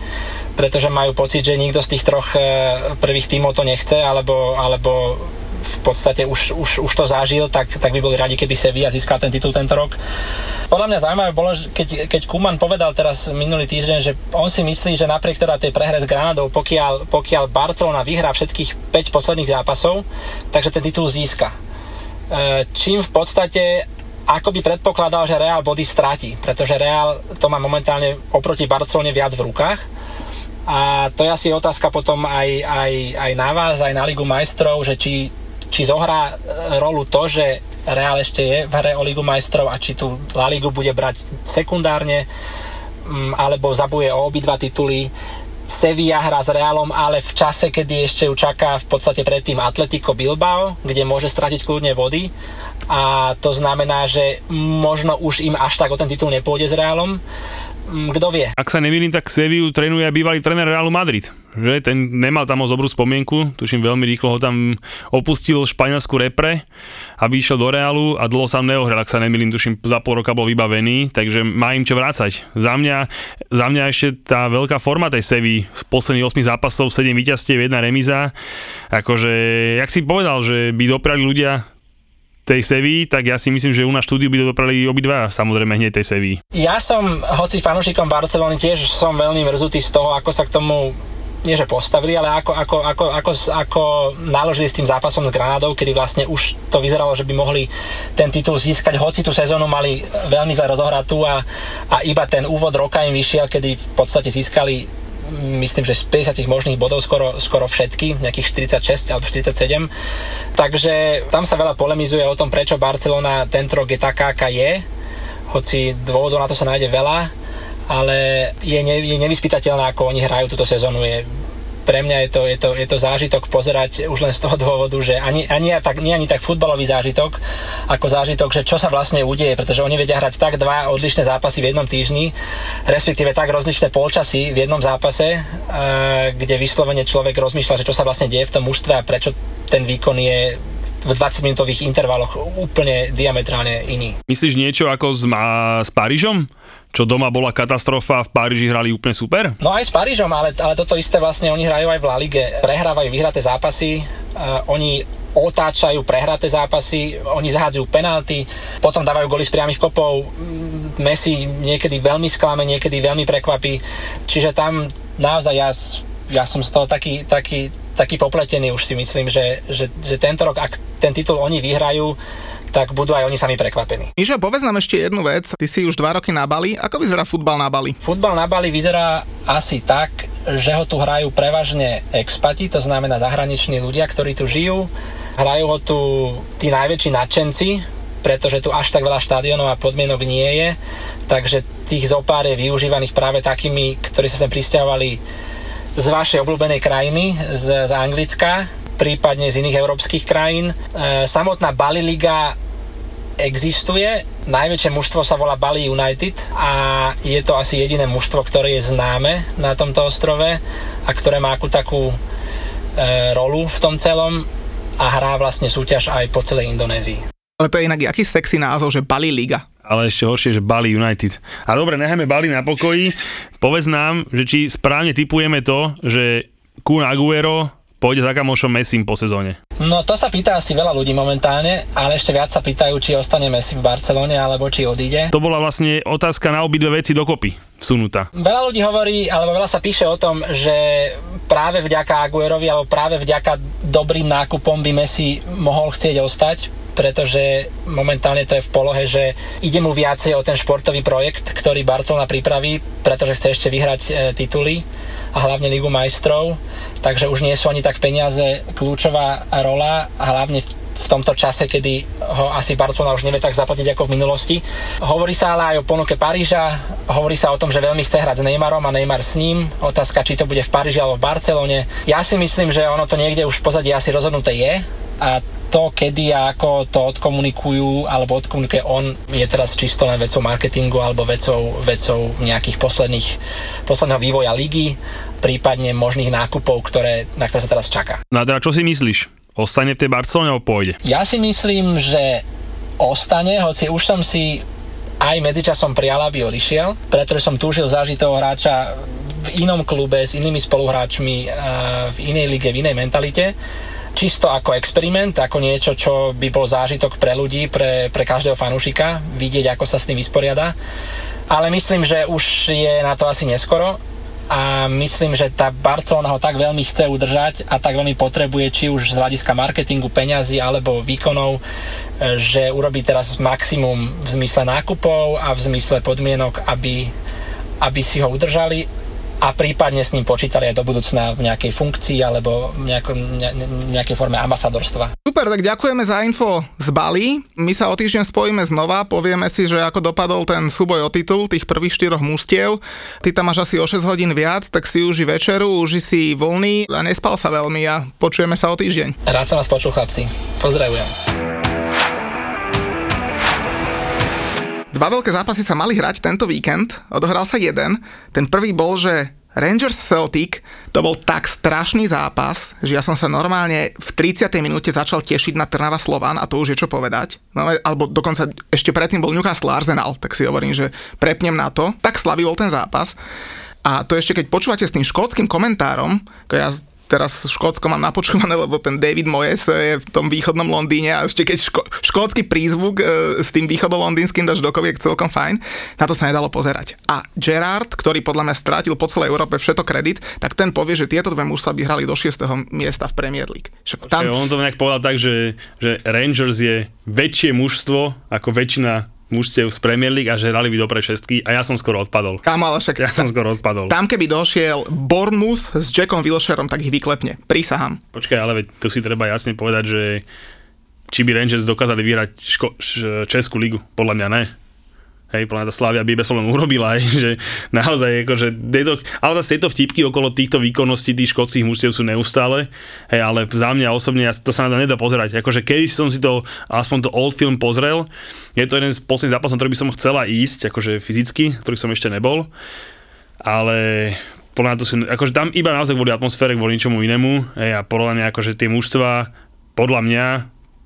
pretože majú pocit, že nikto z tých troch e, prvých tímov to nechce, alebo, alebo v podstate už, už, už to zažil, tak, tak by boli radi, keby Sevilla získal ten titul tento rok. Podľa mňa zaujímavé bolo, keď, keď Kuman povedal teraz minulý týždeň, že on si myslí, že napriek teda tej prehre s Granadou, pokiaľ, pokiaľ Barcelona vyhrá všetkých 5 posledných zápasov, takže ten titul získa. E, čím v podstate ako by predpokladal, že Real body stratí, pretože Real to má momentálne oproti Barcelone viac v rukách. A to je asi otázka potom aj, aj, aj na vás, aj na Ligu majstrov, že či, či zohrá rolu to, že Real ešte je v hre o Ligu majstrov a či tú La Ligu bude brať sekundárne mm, alebo zabuje o obidva tituly. Sevilla hrá s Realom, ale v čase, kedy ešte ju čaká v podstate predtým Atletico Bilbao, kde môže stratiť kľudne body a to znamená, že možno už im až tak o ten titul nepôjde s Realom kto vie. Ak sa nemýlim, tak Seviu trénuje bývalý tréner Realu Madrid. Že? Ten nemal tam moc dobrú spomienku, tuším veľmi rýchlo ho tam opustil španielsku repre, aby išiel do Realu a dlho sám neohral, ak sa nemýlim, tuším za pol roka bol vybavený, takže má im čo vrácať. Za mňa, za mňa ešte tá veľká forma tej Sevy z posledných 8 zápasov, 7 víťazstiev, jedna remíza, akože, jak si povedal, že by doprali ľudia tej Sevy, tak ja si myslím, že u nás štúdiu by to doprali obidva, samozrejme hneď tej Sevy. Ja som, hoci fanúšikom Barcelony, tiež som veľmi mrzutý z toho, ako sa k tomu nie že postavili, ale ako, ako, ako, ako, ako naložili s tým zápasom s Granádou, kedy vlastne už to vyzeralo, že by mohli ten titul získať, hoci tú sezónu mali veľmi zle rozohratú a, a iba ten úvod roka im vyšiel, kedy v podstate získali myslím, že z 50 možných bodov skoro, skoro všetky, nejakých 46 alebo 47. Takže tam sa veľa polemizuje o tom, prečo Barcelona tento rok je taká, aká je, hoci dôvodov na to sa nájde veľa, ale je, ne, je nevyspytateľné, ako oni hrajú túto sezónu. Je pre mňa je to, je, to, je to zážitok pozerať už len z toho dôvodu, že ani, ani, tak, nie ani tak futbalový zážitok, ako zážitok, že čo sa vlastne udeje, pretože oni vedia hrať tak dva odlišné zápasy v jednom týždni, respektíve tak rozličné polčasy v jednom zápase, kde vyslovene človek rozmýšľa, že čo sa vlastne deje v tom mužstve a prečo ten výkon je v 20-minútových intervaloch úplne diametrálne iný. Myslíš niečo ako s, ma, s Parížom? Čo doma bola katastrofa, v Paríži hrali úplne super? No aj s Parížom, ale, ale toto isté vlastne oni hrajú aj v La Ligue. Prehrávajú vyhraté zápasy, uh, oni otáčajú prehraté zápasy, oni zahádzajú penalty, potom dávajú goly z priamých kopov, Messi niekedy veľmi sklame, niekedy veľmi prekvapí, čiže tam naozaj ja, ja som z toho taký, taký, taký popletený už si myslím, že, že, že tento rok, ak ten titul oni vyhrajú, tak budú aj oni sami prekvapení. Mišo, povedz nám ešte jednu vec. Ty si už dva roky na Bali. Ako vyzerá futbal na Bali? Futbal na Bali vyzerá asi tak, že ho tu hrajú prevažne expati, to znamená zahraniční ľudia, ktorí tu žijú. Hrajú ho tu tí najväčší nadšenci, pretože tu až tak veľa štádionov a podmienok nie je, takže tých zopár je využívaných práve takými, ktorí sa sem pristahovali z vašej obľúbenej krajiny, z, z Anglicka, prípadne z iných európskych krajín. E, samotná Bali Liga existuje. Najväčšie mužstvo sa volá Bali United a je to asi jediné mužstvo, ktoré je známe na tomto ostrove a ktoré má akú takú e, rolu v tom celom a hrá vlastne súťaž aj po celej Indonézii. Ale to je inak aký sexy názov, že Bali Liga. Ale ešte horšie, že Bali United. A dobre, nechajme Bali na pokoji. Povedz nám, že či správne typujeme to, že Kun Aguero pôjde za kamošom Messim po sezóne. No to sa pýta asi veľa ľudí momentálne, ale ešte viac sa pýtajú, či ostane Messi v Barcelone alebo či odíde. To bola vlastne otázka na obidve veci dokopy vsunutá. Veľa ľudí hovorí, alebo veľa sa píše o tom, že práve vďaka Aguerovi alebo práve vďaka dobrým nákupom by Messi mohol chcieť ostať, pretože momentálne to je v polohe, že ide mu viacej o ten športový projekt, ktorý Barcelona pripraví, pretože chce ešte vyhrať e, tituly a hlavne Ligu majstrov takže už nie sú ani tak peniaze kľúčová rola, hlavne v tomto čase, kedy ho asi Barcelona už nevie tak zaplatiť ako v minulosti. Hovorí sa ale aj o ponuke Paríža, hovorí sa o tom, že veľmi chce hrať s Neymarom a Neymar s ním. Otázka, či to bude v Paríži alebo v Barcelone. Ja si myslím, že ono to niekde už v pozadí asi rozhodnuté je a to, kedy a ako to odkomunikujú, alebo odkomunikuje on, je teraz čisto len vecou marketingu alebo vecou, vecou nejakých posledných, posledného vývoja ligy, prípadne možných nákupov, ktoré, na ktoré sa teraz čaká. A teda čo si myslíš? Ostane v tej Barcelone alebo pôjde? Ja si myslím, že ostane, hoci už som si aj medzičasom prijal, aby odišiel, pretože som túžil zažiť toho hráča v inom klube s inými spoluhráčmi v inej lige, v inej mentalite čisto ako experiment, ako niečo, čo by bol zážitok pre ľudí, pre, pre každého fanúšika, vidieť, ako sa s tým vysporiada. Ale myslím, že už je na to asi neskoro a myslím, že tá Barcelona ho tak veľmi chce udržať a tak veľmi potrebuje, či už z hľadiska marketingu, peňazí alebo výkonov, že urobí teraz maximum v zmysle nákupov a v zmysle podmienok, aby, aby si ho udržali a prípadne s ním počítali aj do budúcna v nejakej funkcii alebo v nejako, ne, nejakej forme ambasadorstva. Super, tak ďakujeme za info z Bali. My sa o týždeň spojíme znova, povieme si, že ako dopadol ten súboj o titul tých prvých štyroch mústiev. Ty tam máš asi o 6 hodín viac, tak si uži večeru, uži si voľný a nespal sa veľmi a počujeme sa o týždeň. Rád som vás počul, chlapci. Pozdravujem. Dva veľké zápasy sa mali hrať tento víkend, odohral sa jeden. Ten prvý bol, že Rangers Celtic, to bol tak strašný zápas, že ja som sa normálne v 30. minúte začal tešiť na Trnava Slovan a to už je čo povedať. No, alebo dokonca ešte predtým bol Newcastle Arsenal, tak si hovorím, že prepnem na to. Tak slavý bol ten zápas. A to ešte keď počúvate s tým škótským komentárom, ja teraz Škótsko mám napočúvané, lebo ten David Moyes je v tom východnom Londýne a ešte keď ško- škótsky prízvuk e, s tým východolondýnským dáš dokopy, je celkom fajn, na to sa nedalo pozerať. A Gerard, ktorý podľa mňa strátil po celej Európe všetko kredit, tak ten povie, že tieto dve mužstva by hrali do 6. miesta v Premier League. Však tam... on to nejak povedal tak, že, že Rangers je väčšie mužstvo ako väčšina mužstiev z Premier League a že hrali by do šestky a ja som skoro odpadol. Kam, ale však... Ja som skoro odpadol. Tam keby došiel Bournemouth s Jackom Wilsherom, tak ich vyklepne. Prísahám. Počkaj, ale veď tu si treba jasne povedať, že či by Rangers dokázali vyhrať ško- Českú ligu. Podľa mňa ne. Hej, tá Slavia by bez problémov urobila, aj, že naozaj, akože, tieto, ale zase tieto vtipky okolo týchto výkonností tých škótskych mužstiev sú neustále, hej, ale za mňa osobne, ja, to sa nedá pozerať, akože kedy som si to, aspoň to old film pozrel, je to jeden z posledných zápasov, ktorý by som chcela ísť, akože fyzicky, ktorý som ešte nebol, ale podľa to sú, akože tam iba naozaj kvôli atmosfére, kvôli ničomu inému, hej, a podľa mňa, akože tie mužstva, podľa mňa,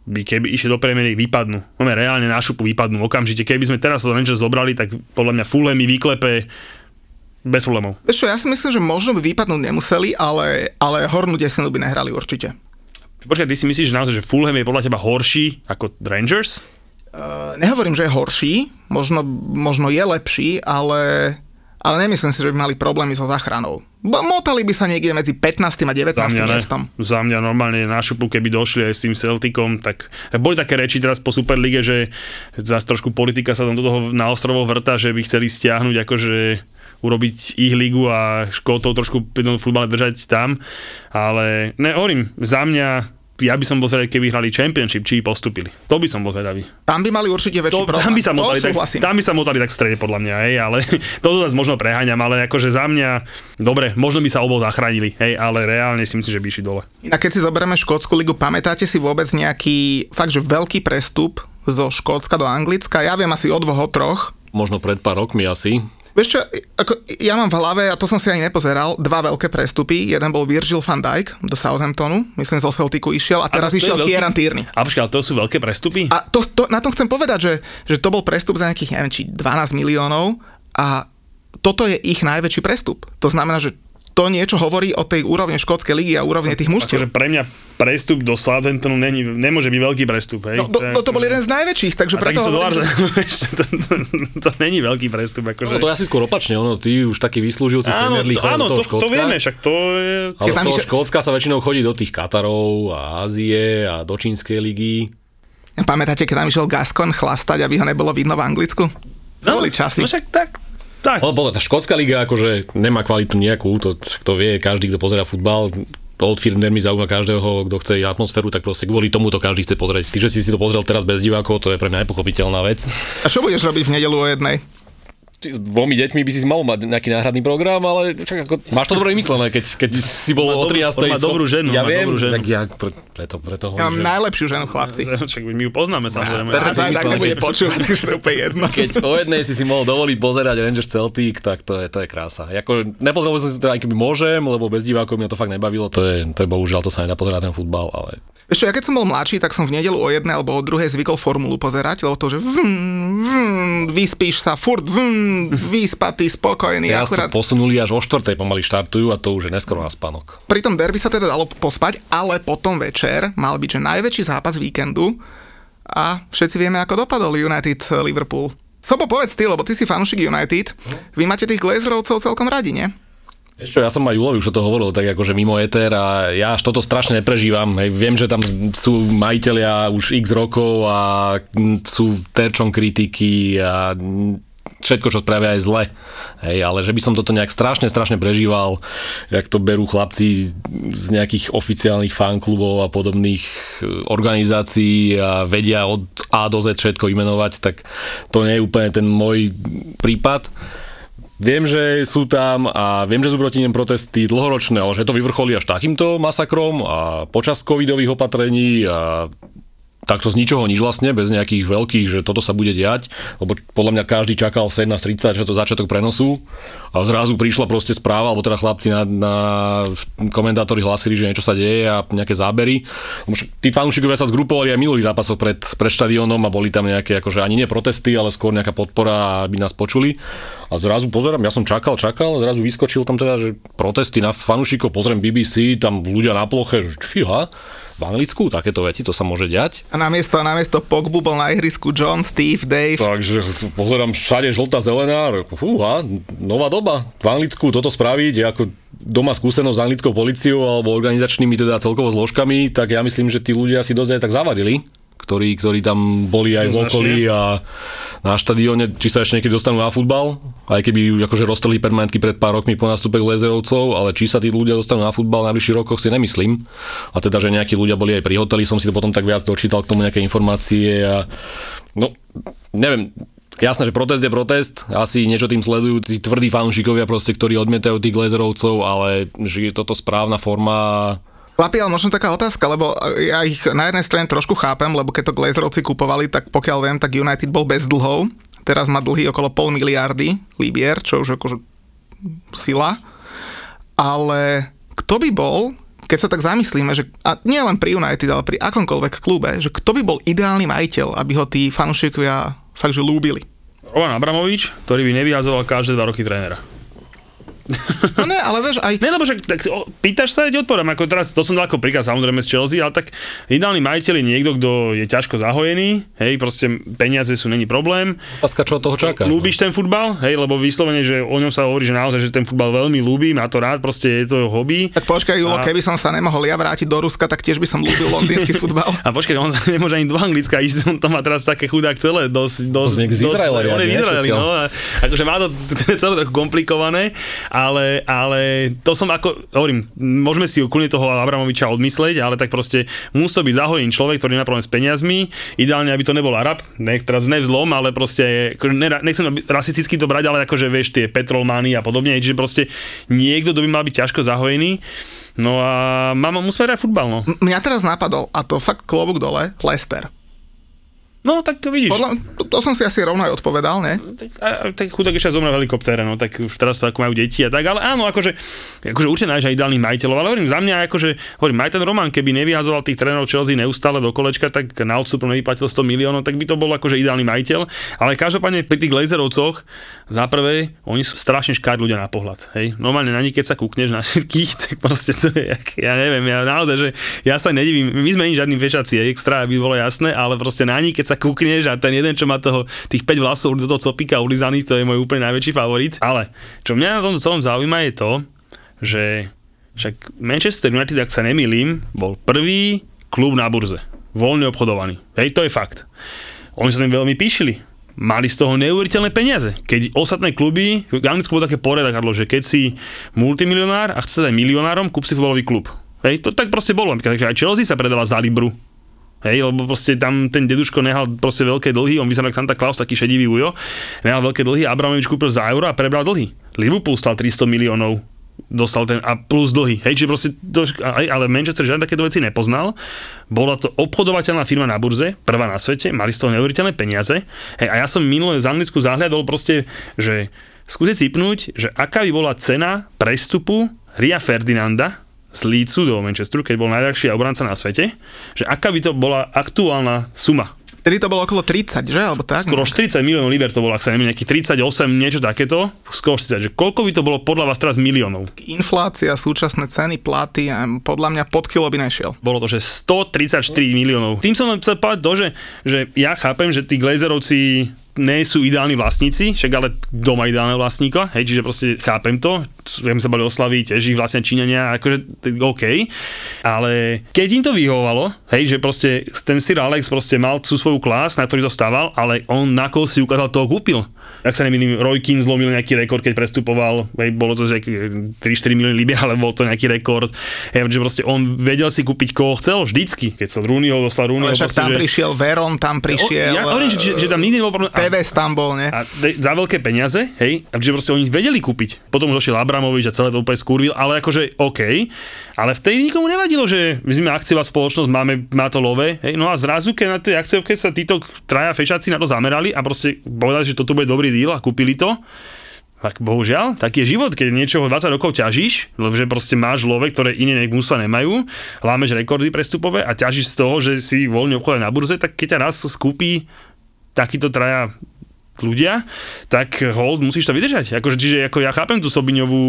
by keby išli do Premier vypadnú. Máme reálne na šupu vypadnú okamžite. Keby sme teraz to Rangers zobrali, tak podľa mňa Fulham mi vyklepe bez problémov. Vieš čo, ja si myslím, že možno by vypadnúť nemuseli, ale, ale hornú desinu by nehrali určite. Počkaj, ty si myslíš, že naozaj, že Fulham je podľa teba horší ako Rangers? Uh, nehovorím, že je horší, možno, možno je lepší, ale ale nemyslím si, že by mali problémy so záchranou. Motali by sa niekde medzi 15. a 19. Za mňa miestom. Za mňa normálne na šupu, keby došli aj s tým Celticom, tak boli také reči teraz po Superlige, že zase trošku politika sa tam do toho na ostrovo vrta, že by chceli stiahnuť akože urobiť ich ligu a Škótov trošku v futbale držať tam, ale ne, hovorím, za mňa ja by som bol zvedavý, keby hrali Championship, či postupili. To by som bol zvedavý. Tam by mali určite väčší to, problém. Tam by sa motali, tak, tam by sa motali tak v strede, podľa mňa, hej, ale to zase možno preháňam, ale akože za mňa, dobre, možno by sa obol zachránili, hej, ale reálne si myslím, že by išli dole. A keď si zoberieme Škótsku ligu, pamätáte si vôbec nejaký fakt, že veľký prestup zo Škótska do Anglicka? Ja viem asi o dvoch, o troch. Možno pred pár rokmi asi. Vieš čo, ako, ja mám v hlave, a to som si ani nepozeral, dva veľké prestupy. Jeden bol Virgil van Dijk do Southamptonu, myslím zo Celticu išiel, a teraz a išiel veľký... Kieran Tierney. A počkaj, to sú veľké prestupy? A to, to, na tom chcem povedať, že, že to bol prestup za nejakých, neviem, či 12 miliónov a toto je ich najväčší prestup. To znamená, že to niečo hovorí o tej úrovne škótskej ligy a úrovne tých mužstiev. Akože pre mňa prestup do Southamptonu není, nemôže byť veľký prestup. Hej? No, to, no, to bol jeden z najväčších, takže a preto hovorím, dolar, že... to, to, to, to, není veľký prestup. Akože. No to je asi skôr opačne, ono, ty už taký vyslúžil si z áno, League to, áno do toho to, Škótska, to vieme, však to je... ale z toho Škótska sa väčšinou chodí do tých Katarov a Ázie a do Čínskej ligy. Pamätáte, keď tam išiel Gascon chlastať, aby ho nebolo vidno v Anglicku? To boli časy. No však tak, tak. Ale pozor, tá škótska liga akože nemá kvalitu nejakú, to kto vie, každý, kto pozera futbal, Old Firm mi zaujíma každého, kto chce atmosféru, tak proste kvôli tomu to každý chce pozrieť. Ty, že si si to pozrel teraz bez divákov, to je pre mňa nepochopiteľná vec. A čo budeš robiť v nedelu o jednej? S dvomi deťmi by si mal mať nejaký náhradný program, ale čak, ako, máš to dobre vymyslené, keď, keď si bol o dobrú- 13. on má dobrú ženu, ja má viem, dobrú ženu. tak ja pre, preto, preto Ja mám hovorím, že najlepšiu ženu, chlapci. Však my ju poznáme samozrejme. per- A tak, tak nebude keď- počúvať, takže to úplne jedno. keď o jednej si si mohol dovoliť pozerať Rangers Celtic, tak to je, to je krása. Jako, nepozrel som si to aj keby môžem, lebo bez divákov mňa to fakt nebavilo, to je, to je bohužiaľ, to sa nedá pozerať ten futbal, ale čo, ja keď som bol mladší, tak som v nedelu o jednej alebo o druhej zvykol formulu pozerať, lebo to, že vm, vm, vyspíš sa, furt vm, vyspatý, spokojný, teraz akurát. to posunuli až o štvrtej pomaly štartujú a to už je neskoro na spánok. Pri tom derby sa teda dalo pospať, ale potom večer mal byť že najväčší zápas víkendu a všetci vieme, ako dopadol United Liverpool. Sobo, povedz ty, lebo ty si fanúšik United. Vy máte tých Glazerovcov celkom radi, nie? Čo, ja som aj Julovi už o to hovoril, tak akože mimo éter a ja až toto strašne neprežívam. Hej, viem, že tam sú majiteľia už x rokov a sú terčom kritiky a všetko, čo spravia aj zle. Hej, ale že by som toto nejak strašne, strašne prežíval, jak to berú chlapci z nejakých oficiálnych fanklubov a podobných e, organizácií a vedia od A do Z všetko imenovať, tak to nie je úplne ten môj prípad. Viem, že sú tam a viem, že sú proti nim protesty dlhoročné, ale že to vyvrcholí až takýmto masakrom a počas covidových opatrení a takto z ničoho nič vlastne, bez nejakých veľkých, že toto sa bude diať, lebo podľa mňa každý čakal 17.30, že to začiatok prenosu a zrazu prišla proste správa, alebo teda chlapci na, na komentátori hlásili, že niečo sa deje a nejaké zábery. Tí fanúšikovia sa zgrupovali aj minulých zápasoch pred, pred štadiónom a boli tam nejaké, akože ani nie protesty, ale skôr nejaká podpora, aby nás počuli. A zrazu pozerám, ja som čakal, čakal, a zrazu vyskočil tam teda, že protesty na fanúšikov, pozriem BBC, tam ľudia na ploche, že fíha, v Anglicku takéto veci, to sa môže diať. A namiesto, namiesto Pogbu bol na ihrisku John, Steve, Dave. Takže pozerám všade žltá zelená, fúha, nová doba. V Anglicku toto spraviť, je ako doma skúsenosť s anglickou policiou alebo organizačnými teda celkovo zložkami, tak ja myslím, že tí ľudia si dosť aj tak zavadili ktorí, ktorí tam boli aj v okolí a na štadióne, či sa ešte niekedy dostanú na futbal, aj keby akože roztrhli permanentky pred pár rokmi po nástupe Glazerovcov, ale či sa tí ľudia dostanú na futbal v najbližších rokoch si nemyslím. A teda, že nejakí ľudia boli aj pri hoteli, som si to potom tak viac dočítal k tomu nejaké informácie a no, neviem, Jasné, že protest je protest, asi niečo tým sledujú tí tvrdí fanúšikovia proste, ktorí odmietajú tých Glazerovcov, ale že je toto správna forma Chlapi, ale možno taká otázka, lebo ja ich na jednej strane trošku chápem, lebo keď to Glazerovci kupovali, tak pokiaľ viem, tak United bol bez dlhov. Teraz má dlhy okolo pol miliardy libier, čo už akože sila. Ale kto by bol, keď sa tak zamyslíme, že a nie len pri United, ale pri akomkoľvek klube, že kto by bol ideálny majiteľ, aby ho tí fanúšikovia fakt že lúbili. Roman Abramovič, ktorý by nevyhazoval každé dva roky trénera. No ne, ale vieš, aj Ne, lebo však tak si, o, pýtaš sa, ja ti odpovedám. Ako teraz, to som dal ako príklad samozrejme z Chelsea, ale tak ideálny majiteľ je niekto, kto je ťažko zahojený, hej, proste peniaze sú není problém. Otázka, čo od toho čakáš? no? Ľúbiš ten futbal, hej, lebo vyslovene, že o ňom sa hovorí, že naozaj, že ten futbal veľmi ľúbi, má to rád, proste je to jeho hobby. tak počkaj, Julo, A- keby som sa nemohol ja vrátiť do Ruska, tak tiež by som ľúbil londýnsky futbal. A počkaj, on nemôže ani do Anglicka ísť, on to má teraz také chudák celé, dosť, dosť, znie z Izraela on je riadne, v Izraeli, všetko. no, a akože má ale, ale to som ako, hovorím, môžeme si kľudne toho Abramoviča odmysleť, ale tak proste musí byť zahojený človek, ktorý má problém s peniazmi, ideálne, aby to nebol Arab, nech teraz nevzlom, ale proste, ne, nechcem rasisticky to brať, ale akože vieš, tie petrolmány a podobne, čiže proste niekto, kto by mal byť ťažko zahojený, No a mám, musíme hrať futbal, no. M- Mňa teraz napadol, a to fakt klobúk dole, Lester. No, tak to vidíš. Podľa, to, to som si asi rovno aj odpovedal, ne? tak, a, tak chudák ešte zomrel v helikoptére, no tak už teraz to ako majú deti a tak, ale áno, akože, akože určite nájdeš aj ideálnych majiteľov, ale hovorím za mňa, akože, hovorím, aj ten Roman, keby nevyhazoval tých trénerov Chelsea neustále do kolečka, tak na odstup nevyplatil 100 miliónov, tak by to bol akože ideálny majiteľ, ale každopádne pri tých Glazerovcoch, za prvé, oni sú strašne škád ľudia na pohľad, hej, normálne na nich, keď sa kúkneš na všetkých, tak proste to je, ja neviem, ja naozaj, že ja sa nedivím, my sme žiadni fešaci, extra, aby bolo jasné, ale proste na nich, keď sa kúkneš a ten jeden, čo má toho, tých 5 vlasov do toho copika ulizaných, to je môj úplne najväčší favorit. Ale čo mňa na tom celom zaujíma je to, že však Manchester United, ak sa nemýlim, bol prvý klub na burze. Voľne obchodovaný. Hej, to je fakt. Oni sa tým veľmi píšili. Mali z toho neuveriteľné peniaze. Keď ostatné kluby, v Anglicku bolo také poriadok, že keď si multimilionár a chce sa aj milionárom, kúp si futbalový klub. Hej, to tak proste bolo. Takže aj Chelsea sa predala za Libru. Hej, lebo proste tam ten deduško nehal proste veľké dlhy, on vyzeral ako Santa Claus, taký šedivý ujo, nehal veľké dlhy, Abramovič kúpil za euro a prebral dlhy. Liverpool stal 300 miliónov, dostal ten a plus dlhy. Hej, čiže proste, to, ale Manchester žiadne takéto veci nepoznal. Bola to obchodovateľná firma na burze, prvá na svete, mali z toho neuveriteľné peniaze. Hej, a ja som minulé z Anglicku zahľadol proste, že skúsiť sypnúť, že aká by bola cena prestupu Ria Ferdinanda, z Leedsu do Manchesteru, keď bol najdrahší obranca na svete, že aká by to bola aktuálna suma. Tedy to bolo okolo 30, že? Alebo tak? Skoro 40 miliónov liber to bolo, ak sa neviem, nejaký 38, niečo takéto. Skoro 40, že koľko by to bolo podľa vás teraz miliónov? Inflácia, súčasné ceny, platy, podľa mňa pod kilo by nešiel. Bolo to, že 134 miliónov. Tým som len chcel povedať to, že, že ja chápem, že tí Glazerovci nie sú ideálni vlastníci, však ale doma ideálneho vlastníka, hej, čiže proste chápem to, ja sa boli oslaviť, tiež ich vlastne Číňania, akože OK, ale keď im to vyhovovalo, hej, že proste ten Sir Alex proste mal tú svoju klás, na ktorý zostával, ale on na si ukázal, toho kúpil ak sa nemýlim, Roy Keane zlomil nejaký rekord, keď prestupoval, hej, bolo to 3-4 milióny libier, ale bol to nejaký rekord. Hej, že proste on vedel si kúpiť koho chcel vždycky, keď sa Rooneyho dostal Rooneyho. Ale však tam že... prišiel Veron, tam prišiel... ja hovorím, že, že, že, tam nikdy nebol problém. TVS tam bol, ne? A za veľké peniaze, hej, a že proste oni vedeli kúpiť. Potom došiel Abramovič a celé to úplne skúril, ale akože OK. Ale vtedy nikomu nevadilo, že my sme akciová spoločnosť, máme, má to love, hej, no a zrazu, keď na tej akciovke sa títo traja fešáci na to zamerali a proste povedali, že toto bude dobrý deal a kúpili to, tak bohužiaľ, taký je život, keď niečoho 20 rokov ťažíš, lebo že proste máš love, ktoré iné mústva nemajú, lámeš rekordy prestupové a ťažíš z toho, že si voľne obchoduje na burze, tak keď ťa raz skúpi takýto traja ľudia, tak hold, musíš to vydržať. Akože, čiže ako ja chápem tú Sobiňovú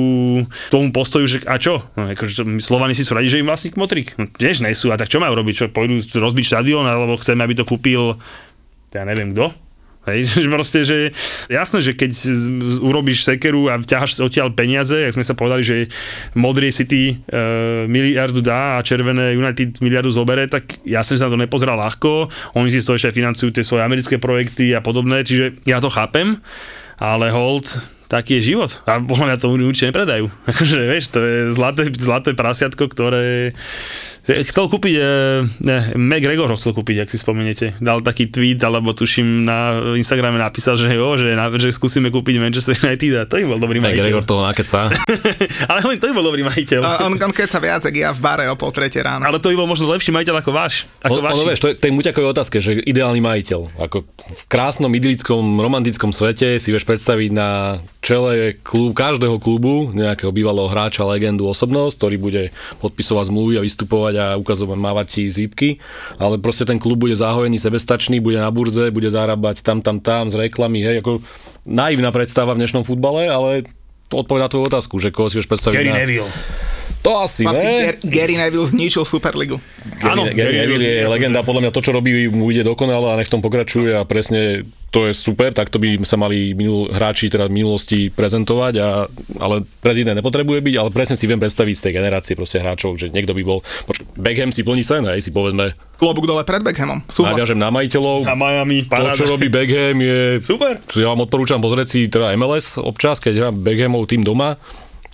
tomu postoju, že a čo? No, akože, Slovani si sú radi, že im vlastník Motrik. No, tiež nie sú, a tak čo majú robiť? Čo, pôjdu rozbiť štadión, alebo chceme, aby to kúpil ja neviem kto? Hej, že proste, že jasné, že keď urobíš sekeru a ťaháš odtiaľ peniaze, jak sme sa povedali, že modrý City e, miliardu dá a červené United miliardu zobere, tak jasne, že sa to nepozerá ľahko. Oni si z toho ešte financujú tie svoje americké projekty a podobné, čiže ja to chápem, ale hold, taký je život. A podľa mňa to určite nepredajú. Akože, vieš, to je zlaté, zlaté prasiatko, ktoré Chcel kúpiť, e, ne, McGregor ho chcel kúpiť, ak si spomeniete. Dal taký tweet, alebo tuším na Instagrame napísal, že jo, že, na, že skúsime kúpiť Manchester United a to by bol dobrý majiteľ. McGregor toho nakeca. Ale to by bol dobrý majiteľ. A on, on keď sa viac, ja v bare o pol tretie ráno. Ale to by bol možno lepší majiteľ ako váš. Ako on, ono, vieš, to je tej muťakovej otázke, že ideálny majiteľ. Ako v krásnom, idylickom, romantickom svete si vieš predstaviť na čele klub, každého klubu nejakého bývalého hráča, legendu, osobnosť, ktorý bude podpisovať zmluvy a vystupovať a ukazovať, mávať ti zvípky, ale proste ten klub bude zahojený, sebestačný, bude na burze, bude zarábať tam, tam, tam z reklamy, hej, ako naivná predstava v dnešnom futbale, ale to odpoveď na tvoju otázku, že koho si vieš predstaviť. Gary na... Neville. To asi Chlapci, ne. Gary Neville zničil Superligu. Áno, Gary, Gary Neville je legenda, podľa mňa to, čo robí, mu ide dokonale a nech tom pokračuje a presne to je super, tak to by sa mali minul, hráči teda v minulosti prezentovať, a, ale prezident nepotrebuje byť, ale presne si viem predstaviť z tej generácie proste hráčov, že niekto by bol, počkaj, Beckham si plní sen, hej, si povedzme. Klobúk dole pred Beckhamom, súhlas. Naviažem na majiteľov. Na Miami, paráda. To, čo robí Beckham je... Super. Ja vám odporúčam pozrieť si teda MLS občas, keď hrá Beckhamov tým doma,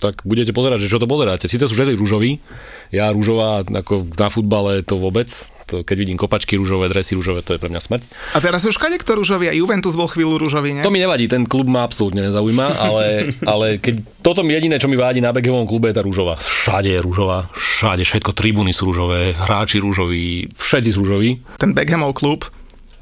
tak budete pozerať, že čo to pozeráte. Sice sú všetci rúžoví, ja rúžová ako na futbale to vôbec, to, keď vidím kopačky rúžové, dresy rúžové, to je pre mňa smrť. A teraz už kade kto rúžový a Juventus bol chvíľu rúžový, nie? To mi nevadí, ten klub ma absolútne nezaujíma, ale, ale keď toto mi jediné, čo mi vádi na Beckhamovom klube je tá rúžová. Všade je rúžová, všade, všetko tribúny sú rúžové, hráči rúžoví, všetci sú rúžoví. Ten Beckhamov klub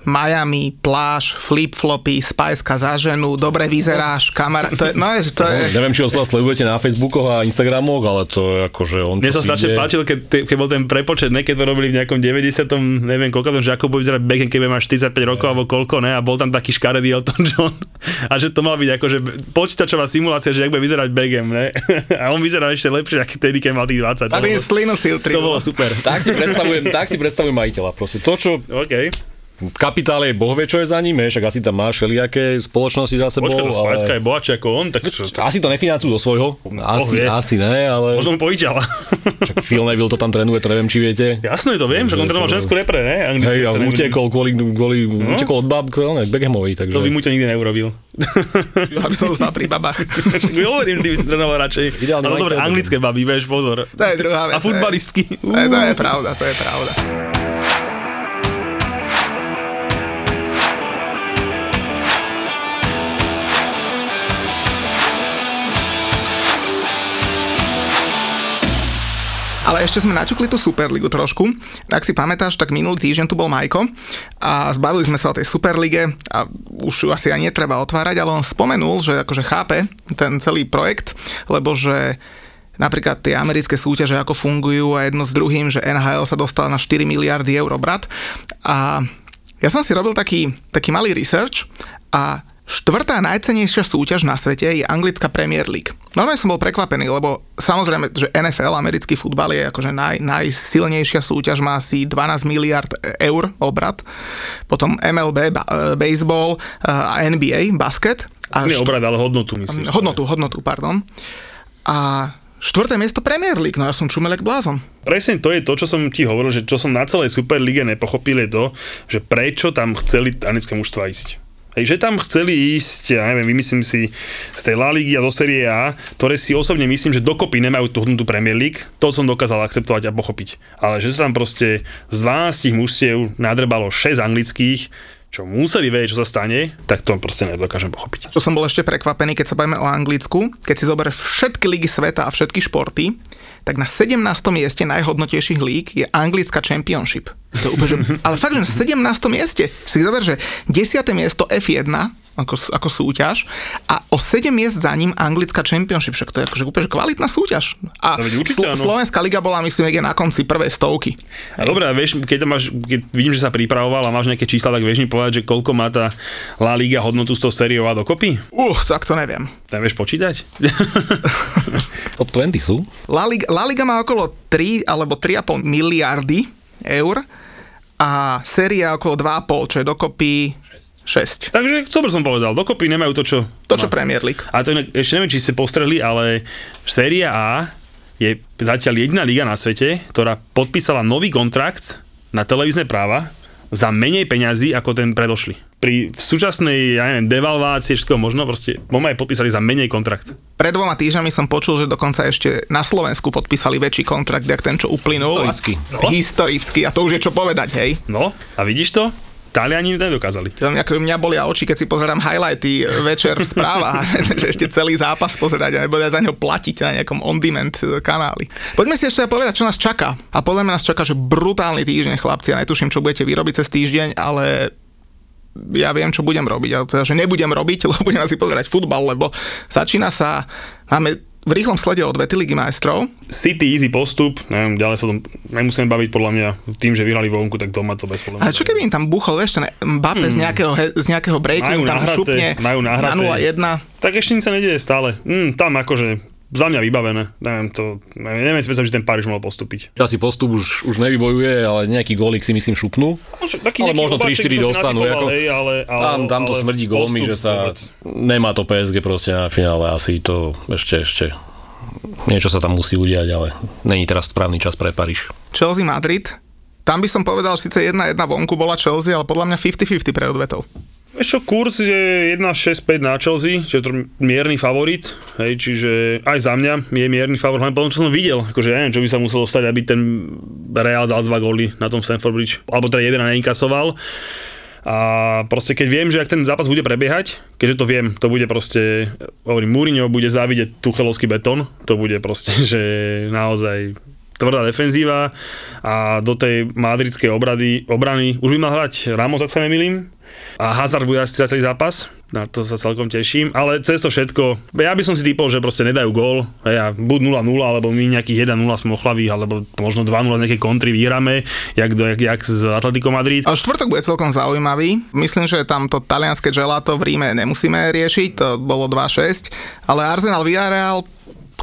Miami, pláž, flip-flopy, spajska za ženu, dobre vyzeráš, kamera, to je, no, je, to je... Neviem, či ho sledujete na Facebookoch a Instagramoch, ale to je akože on... Mne sa strašne páčil, keď, keď bol ten prepočet, ne, keď to robili v nejakom 90. neviem koľko, že ako bude vyzerať Beckham, keď máš 45 rokov alebo koľko, ne, a bol tam taký škaredý Elton John a že to mal byť akože počítačová simulácia, že ak bude vyzerať Beckham, ne, a on vyzerá ešte lepšie, ako tedy, keď mal tých 20. Tady slinu si To bolo super. Tak si predstavujem, tak si predstavujem majiteľa, proste. To, čo OK kapitál je, boh vie, čo je za ním, však asi tam máš všelijaké spoločnosti za sebou. Počkaj, to Spajska je bohatšie ako on, tak čo? Asi to nefinancujú do svojho, asi, asi ne, ale... Možno mu požičala. Však Phil Neville to tam trénuje, to neviem, či viete. Jasné, to viem, že on trénoval ženskú repre, ne? Hej, ale utekol kvôli, kvôli no? utekol od bab ne, Beckhamovej, takže... To by mu to nikdy neurobil. ja by som zostal pri babách. Však hovorím, ty by si trénoval radšej. Ideálne ale dobre, anglické baby, vieš, pozor. To je druhá vec. A futbalistky. To je, to je pravda, to je pravda. Ale ešte sme naťukli tú Superligu trošku. Ak si pamätáš, tak minulý týždeň tu bol Majko a zbavili sme sa o tej Superlige a už ju asi aj netreba otvárať, ale on spomenul, že akože chápe ten celý projekt, lebo že napríklad tie americké súťaže, ako fungujú a jedno s druhým, že NHL sa dostala na 4 miliardy eur brat. A ja som si robil taký, taký malý research a Štvrtá najcenejšia súťaž na svete je anglická Premier League. Normálne som bol prekvapený, lebo samozrejme, že NFL, americký futbal je akože naj, najsilnejšia súťaž, má asi 12 miliard eur obrat. Potom MLB, ba, e, baseball e, a NBA, basket. A Nie št- obrad, ale hodnotu myslím. Hodnotu, hodnotu, pardon. A Štvrté miesto Premier League, no ja som čumelek blázon. Presne to je to, čo som ti hovoril, že čo som na celej Super Lige nepochopil je to, že prečo tam chceli anglické mužstva ísť. Hej, že tam chceli ísť, ja neviem, vymyslím si z tej La Ligy a zo Serie A, ktoré si osobne myslím, že dokopy nemajú tú hodnotu Premier League, to som dokázal akceptovať a pochopiť. Ale že sa tam proste z 12 mužstiev nadrbalo 6 anglických, čo museli vedieť, čo sa stane, tak to proste nedokážem pochopiť. Čo som bol ešte prekvapený, keď sa bavíme o Anglicku, keď si zoberieš všetky ligy sveta a všetky športy, tak na 17. mieste najhodnotejších líg je anglická Championship. To úplne, že, ale fakt, že na 17. mieste. Si zober, že 10. miesto F1 ako, ako súťaž a o 7 miest za ním anglická Championship, však to je akože úplne kvalitná súťaž. A určite, Slo- Slovenská liga bola, myslím, je na konci prvej stovky. A dobre, a vieš, keď, máš, keď vidím, že sa pripravoval a máš nejaké čísla, tak vieš mi povedať, že koľko má tá La Liga hodnotu s tou sériou a dokopy? Uh, tak to neviem. Tak vieš počítať? Top 20 sú. La Liga, La Liga má okolo 3 alebo 3,5 miliardy eur a séria okolo 2,5, čo je dokopy 6. Takže, co som povedal, dokopy nemajú to, čo... To, čo má. Premier League. A to ešte neviem, či ste postreli, ale séria A je zatiaľ jediná liga na svete, ktorá podpísala nový kontrakt na televízne práva za menej peňazí ako ten predošli. Pri súčasnej, ja neviem, devalvácii, všetko možno, proste aj podpísali za menej kontrakt. Pred dvoma týždňami som počul, že dokonca ešte na Slovensku podpísali väčší kontrakt, jak ten, čo uplynul. Historicky. A, no? Historicky. A to už je čo povedať, hej? No, a vidíš to? Taliani nedokázali. Mňa, mňa bolia oči, keď si pozerám highlighty večer v správach, že ešte celý zápas pozerať a nebude za ňo platiť na nejakom on-demand kanáli. Poďme si ešte povedať, čo nás čaká. A podľa mňa nás čaká, že brutálny týždeň, chlapci. Ja netuším, čo budete vyrobiť cez týždeň, ale ja viem, čo budem robiť, ale teda, že nebudem robiť, lebo budem asi pozerať futbal, lebo začína sa, máme v rýchlom slede odvety Ligy majstrov. City easy postup, neviem, ďalej sa tom nemusíme baviť podľa mňa tým, že vyhrali vonku, tak doma to bez problémov. A čo keby im tam buchol ešte Mbappé hmm. z, nejakého, z nejakého breaku, majú tam nahraté, šupne majú nahraté. na 0-1. Tak ešte nič sa nedieje stále. Hmm, tam akože za mňa vybavené. Neviem, to, neviem, neviem si predstaviť, že ten Paríž mohol postúpiť. Asi postup už, už nevybojuje, ale nejaký gólik si myslím šupnú. Taký ale možno 3-4 dostanú. Ako, hej, ale, ale, tam, tam to smrdí gólmi, že sa vôbec. nemá to PSG proste na finále. Asi to ešte, ešte niečo sa tam musí udiať, ale není teraz správny čas pre Paríž. Chelsea Madrid. Tam by som povedal, síce jedna jedna vonku bola Chelsea, ale podľa mňa 50-50 pre odvetov. Ešte kurz je 1,65 na Chelsea, čiže to mierny favorit, hej, čiže aj za mňa je mierny favorit, hlavne potom, čo som videl, akože ja neviem, čo by sa muselo stať, aby ten Real dal dva góly na tom Stamford Bridge, alebo teda jeden a neinkasoval. A proste keď viem, že ak ten zápas bude prebiehať, keďže to viem, to bude proste, hovorím, Mourinho bude závidieť Tuchelovský betón, to bude proste, že naozaj tvrdá defenzíva a do tej madridskej obrady, obrany. Už by mal hrať Ramos, ak sa nemýlim, a Hazard bude asi celý zápas, na to sa celkom teším, ale cez to všetko, ja by som si typol, že proste nedajú gól, ja, buď 0-0, alebo my nejakých 1-0 sme ochlaví, alebo možno 2-0 nejaké kontry vyhráme, jak, jak, jak z Atletico Madrid. A štvrtok bude celkom zaujímavý. Myslím, že tam to talianské gelato v Ríme nemusíme riešiť, to bolo 2-6, ale Arsenal Villarreal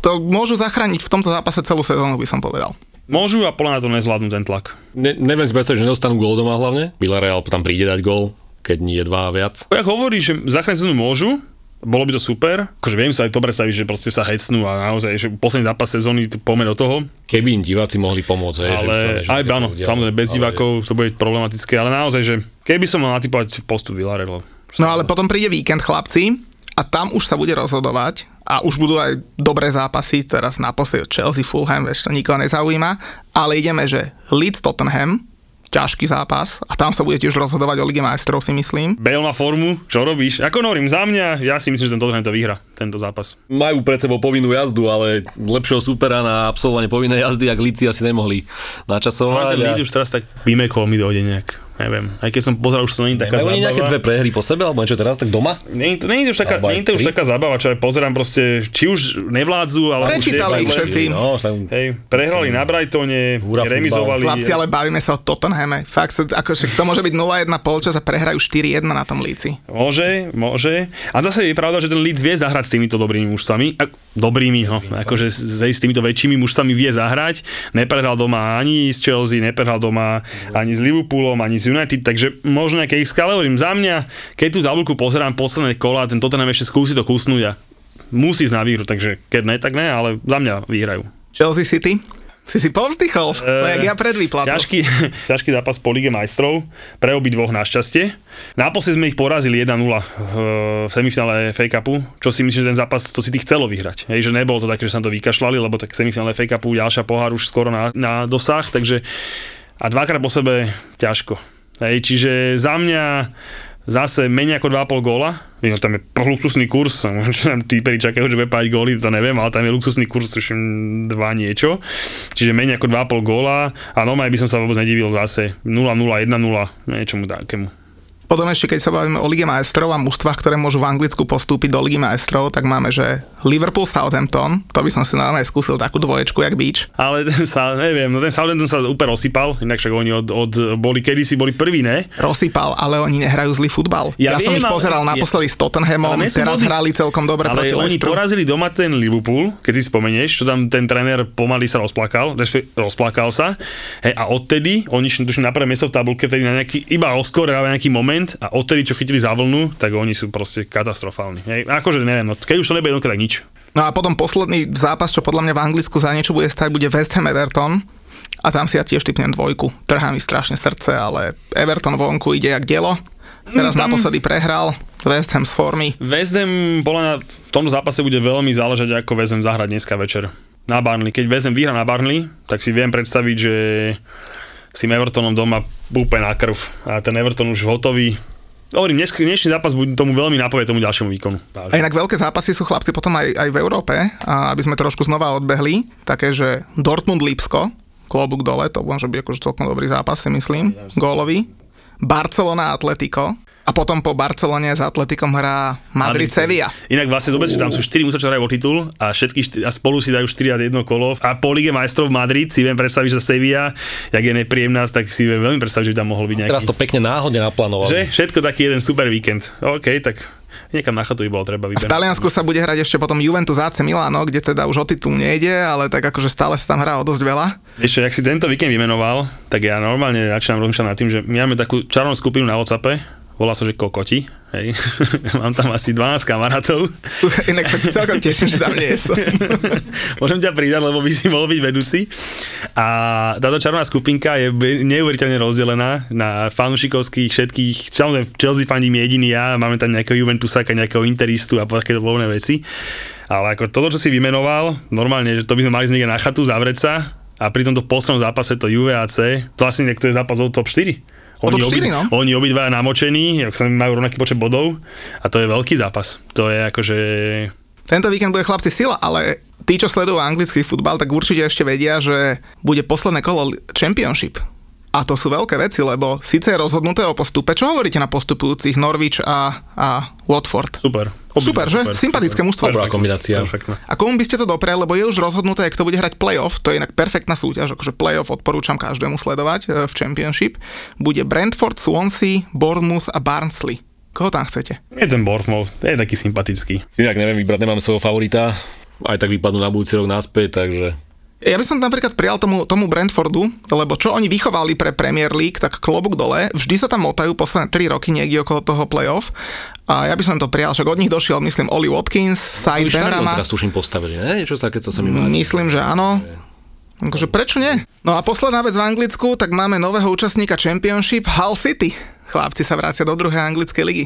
to môžu zachrániť v tomto zápase celú sezónu, by som povedal. Môžu a podľa na to nezvládnu ten tlak. Ne, neviem si predstaviť, že nedostanú gól doma hlavne. Villarreal tam príde dať gól, keď nie dva a viac. Ja hovorí, že zachrániť sezónu môžu, bolo by to super. Akože viem sa aj to predstaviť, že proste sa hecnú a naozaj, že posledný zápas sezóny poďme do toho. Keby im diváci mohli pomôcť, hej, ale že aj áno, samozrejme bez ale... divákov to bude problematické, ale naozaj, že keby som mal natypovať postup Villarreal. No ale potom príde víkend, chlapci, a tam už sa bude rozhodovať a už budú aj dobré zápasy, teraz naposledy Chelsea, Fulham, vieš, to nikoho nezaujíma, ale ideme, že Leeds Tottenham, ťažký zápas a tam sa bude tiež rozhodovať o Lige majstrov, si myslím. Bale na formu, čo robíš? Ako hovorím, za mňa, ja si myslím, že ten Tottenham to vyhra, tento zápas. Majú pred sebou povinnú jazdu, ale lepšieho supera na absolvovanie povinnej jazdy, ak Líci asi nemohli načasovať. No, ten Leeds už teraz tak vymekol mi dojde nejak neviem, aj keď som pozeral, už to není taká zábava. nejaké dve prehry po sebe, alebo niečo teraz, tak doma? Nie, to, nie je už taká, nie je to už taká zábava, čo aj pozerám proste, či už nevládzu, ale Prečítali ich všetci. No, sam... Hej, prehrali na Brightone, remizovali. Chlapci, ale bavíme sa o Tottenhame. Fakt, ako, to môže byť 0-1 polčas a prehrajú 4-1 na tom líci. Môže, môže. A zase je pravda, že ten Leeds vie zahrať s týmito dobrými mužstvami. Dobrými, no, akože s týmito väčšími mužstvami vie zahrať. Neprehral doma ani z Chelsea, neprehral doma ani s Liverpoolom, ani s United, takže možno nejaké x ale hovorím za mňa, keď tú tabulku pozerám posledné kola, ten Tottenham ešte skúsi to kusnúť a musí ísť na výhru, takže keď ne, tak ne, ale za mňa vyhrajú. Chelsea City? Si si povzdychol, uh, jak ja pred výplatou. Ťažký, ťažký zápas po Lige majstrov, pre obi dvoch našťastie. Naposledy sme ich porazili 1-0 v semifinále FA Cupu, čo si myslím, že ten zápas to si ty chcelo vyhrať. Hej, že nebolo to také, že sa to vykašľali, lebo tak semifinále FA Cupu, ďalšia pohár už skoro na, na dosah, takže a dvakrát po sebe ťažko. Hej, čiže za mňa zase menej ako 2,5 góla. No, tam je luxusný kurz, čo tam típeri čakajú, že bude páť góly, to neviem, ale tam je luxusný kurz, už 2 niečo. Čiže menej ako 2,5 góla a normálne by som sa vôbec nedivil zase 0-0, 1-0, niečomu takému. Potom ešte, keď sa bavíme o Lige majstrov a mužstvách, ktoré môžu v Anglicku postúpiť do Ligy majstrov, tak máme, že Liverpool Southampton, to by som si normálne skúsil takú dvoječku, jak beach. Ale ten sa, neviem, no ten Southampton sa úplne rozsypal, inak však oni od, od boli, kedysi boli prví, ne? Rozsypal, ale oni nehrajú zlý futbal. Ja, ja viem, som ich pozeral ale, naposledy s Tottenhamom, teraz boli, hrali celkom dobre ale proti oni Leicesteru. porazili doma ten Liverpool, keď si spomenieš, čo tam ten tréner pomaly sa rozplakal, rozplakal sa. Hej, a odtedy, oni šli na prvé miesto v tabulke, vtedy na nejaký, iba oskore, nejaký moment a odtedy, čo chytili za vlnu, tak oni sú proste katastrofálni. Hej. Akože neviem, no, keď už to nebude jednotka, tak nič. No a potom posledný zápas, čo podľa mňa v Anglicku za niečo bude stať, bude West Ham Everton. A tam si ja tiež typnem dvojku. Trhá mi strašne srdce, ale Everton vonku ide jak dielo. Teraz mm, naposledy prehral West Ham z formy. West Ham bola na tomto zápase bude veľmi záležať, ako West Ham zahrať dneska večer na Barnley. Keď West Ham vyhra na Barnley, tak si viem predstaviť, že s tým Evertonom doma úplne na krv. A ten Everton už hotový, Hovorím, dnešný zápas bude tomu veľmi napovie tomu ďalšiemu výkonu. A inak veľké zápasy sú chlapci potom aj, aj v Európe, a aby sme trošku znova odbehli, také, že Dortmund-Lipsko, klobúk dole, to môže byť akože celkom dobrý zápas, si myslím, gólový. Barcelona-Atletico, a potom po Barcelone s Atletikom hrá Madrid, Madrid Sevilla. Inak vlastne dobre, že tam sú 4 musia, čo hrajú o titul a všetky a spolu si dajú 4 a 1 kolo. A po Lige majstrov Madrid si viem predstaviť, že Sevilla, jak je nepríjemná, tak si viem veľmi predstaviť, že by tam mohol byť nejaký... Teraz to pekne náhodne naplánovali. Že? Všetko taký jeden super víkend. OK, tak niekam na chatu by bolo treba vyberať. V Taliansku sa bude hrať ešte potom Juventus AC Milano, kde teda už o titul nejde, ale tak akože stále sa tam hrá o dosť veľa. Ešte, ak si tento víkend vymenoval, tak ja normálne začínam rozmýšľať nad tým, že my máme takú čarovnú skupinu na WhatsAppe, volá sa, že Kokoti, hej. Mám tam asi 12 kamarátov. Inak sa celkom teším, že tam nie som. Môžem ťa pridať, lebo by si mohol byť vedúci. A táto čarovná skupinka je neuveriteľne rozdelená na fanúšikovských všetkých, samozrejme v Chelsea fandím jediný ja, máme tam nejakého Juventusáka, nejakého Interistu a takéto voľné veci. Ale ako toto, čo si vymenoval, normálne, že to by sme mali z niekde na chatu zavrieť sa a pri tomto poslednom zápase to UVAC, vlastne to je zápas o top 4 oni, 4, obi, no? oni obidva namočení, majú rovnaký počet bodov a to je veľký zápas. To je akože... Tento víkend bude chlapci sila, ale tí, čo sledujú anglický futbal, tak určite ešte vedia, že bude posledné kolo Championship. A to sú veľké veci, lebo síce je rozhodnuté o postupe. Čo hovoríte na postupujúcich Norwich a, a Watford? Super. Super, že? Sympatické mužstvo. Dobrá kombinácia. Perfektné. A komu by ste to dopriali, lebo je už rozhodnuté, kto bude hrať playoff, to je inak perfektná súťaž, akože playoff odporúčam každému sledovať e, v Championship. Bude Brentford, Swansea, Bournemouth a Barnsley. Koho tam chcete? Je ten Bournemouth, je taký sympatický. Inak neviem vybrať, nemám svojho favorita. Aj tak vypadnú na budúci rok naspäť, takže Ja by som napríklad prijal tomu, tomu Brentfordu, lebo čo oni vychovali pre Premier League, tak klobúk dole, vždy sa tam motajú posledné 3 roky niekde okolo toho playoff. A ja by som to prijal, však od nich došiel, myslím, Oli Watkins, Said Benrama. teraz tuším postavili, ne? Niečo také, co sa mi má. Myslím, že áno. Akože prečo nie? No a posledná vec v Anglicku, tak máme nového účastníka Championship, Hull City. Chlapci sa vrácia do druhej anglickej ligy.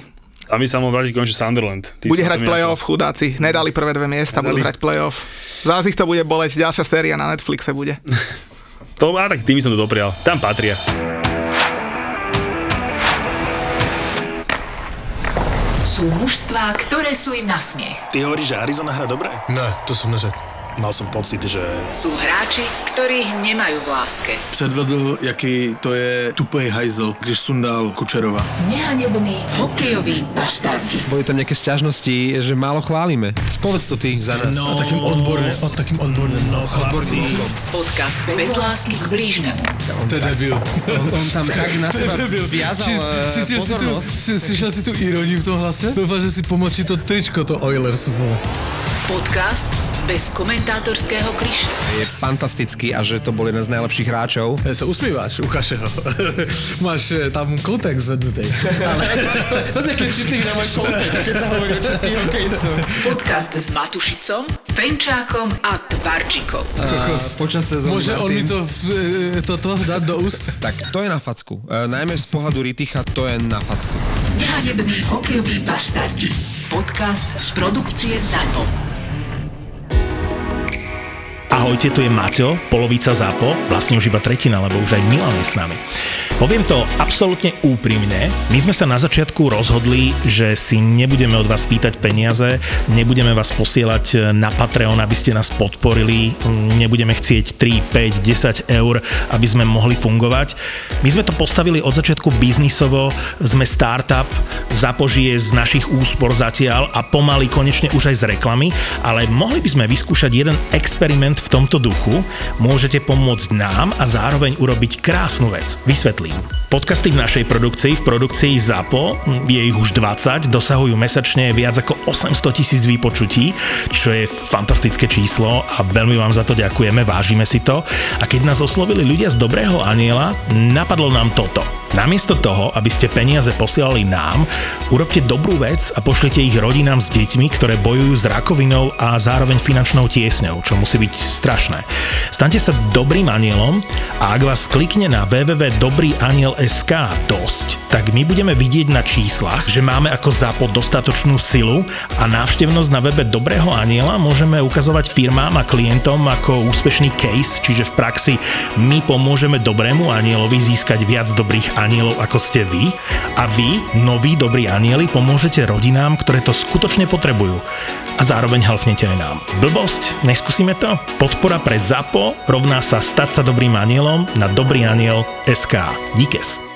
A my sa mohol vrátiť končí Sunderland. Tí Bude hrať playoff, chudáci. Nedali prvé dve miesta, budú hrať playoff. Zás ich to bude boleť, ďalšia séria na Netflixe bude. To, a tak tými som to doprial. Tam patria. Sú mužstvá, ktoré sú im na smiech. Ty hovoríš, že Arizona hra dobre? Ne, to jsem neřekl. Mal som pocit, že Sú hráči, ktorých nemajú v láske. Předvedl, jaký to je tupej hajzel, když sundal Kučerova. Nehanebný hokejoví bastardi. Boli tam nejaké sťažnosti, že málo chválime. Povedz to ty za nás. No. A takým odborným, o takým odborným, no chlapci. Podcast bez lásky k blížnemu. To je debil. On, on tam tak na seba viazal Či, eh, cítil si tu, slyšel si tu ironii v tom hlase? Doufám, že si pomočí to tričko, to Oilers. Podcast bez komentátorského kliše. Je fantastický a že to bol jeden z najlepších hráčov. Ja sa usmíváš, ukáže ho. Máš eh, tam kontext zvednutý. To je citlivý na môj kontext, keď sa hovorí o českých hokejistov. Podcast s Matušicom, Fenčákom a Tvarčikom. Kokos. Počas sezóny Môže on mi to, eh, toto dať do úst? Tak to je na facku. E, najmä z pohľadu Riticha to je na facku. Nehanebný hokejoví bastardi. Podcast z produkcie ZAPO. Ahojte, tu je Maťo, polovica ZAPO, vlastne už iba tretina, lebo už aj Milan je s nami. Poviem to absolútne úprimne, my sme sa na začiatku rozhodli, že si nebudeme od vás pýtať peniaze, nebudeme vás posielať na Patreon, aby ste nás podporili, nebudeme chcieť 3, 5, 10 eur, aby sme mohli fungovať. My sme to postavili od začiatku biznisovo, sme startup, zapožije z našich úspor zatiaľ a pomaly konečne už aj z reklamy, ale mohli by sme vyskúšať jeden experiment v tomto duchu. Môžete pomôcť nám a zároveň urobiť krásnu vec. Vysvetlím. Podcasty v našej produkcii, v produkcii ZAPO, je ich už 20, dosahujú mesačne viac ako 800 tisíc vypočutí, čo je fantastické číslo a veľmi vám za to ďakujeme, vážime si to. A keď nás oslovili ľudia z Dobrého aniela, napadlo nám toto. Namiesto toho, aby ste peniaze posielali nám, urobte dobrú vec a pošlite ich rodinám s deťmi, ktoré bojujú s rakovinou a zároveň finančnou tiesňou, čo musí byť strašné. Staňte sa dobrým anielom a ak vás klikne na www.dobrýaniel.sk dosť, tak my budeme vidieť na číslach, že máme ako zápo dostatočnú silu a návštevnosť na webe Dobrého aniela môžeme ukazovať firmám a klientom ako úspešný case, čiže v praxi my pomôžeme dobrému anielovi získať viac dobrých anielov ako ste vy a vy, noví dobrí anieli, pomôžete rodinám, ktoré to skutočne potrebujú a zároveň halfnete aj nám. Blbosť? Neskúsime to? Podpora pre ZAPO rovná sa stať sa dobrým anielom na dobrýaniel.sk. Díkes.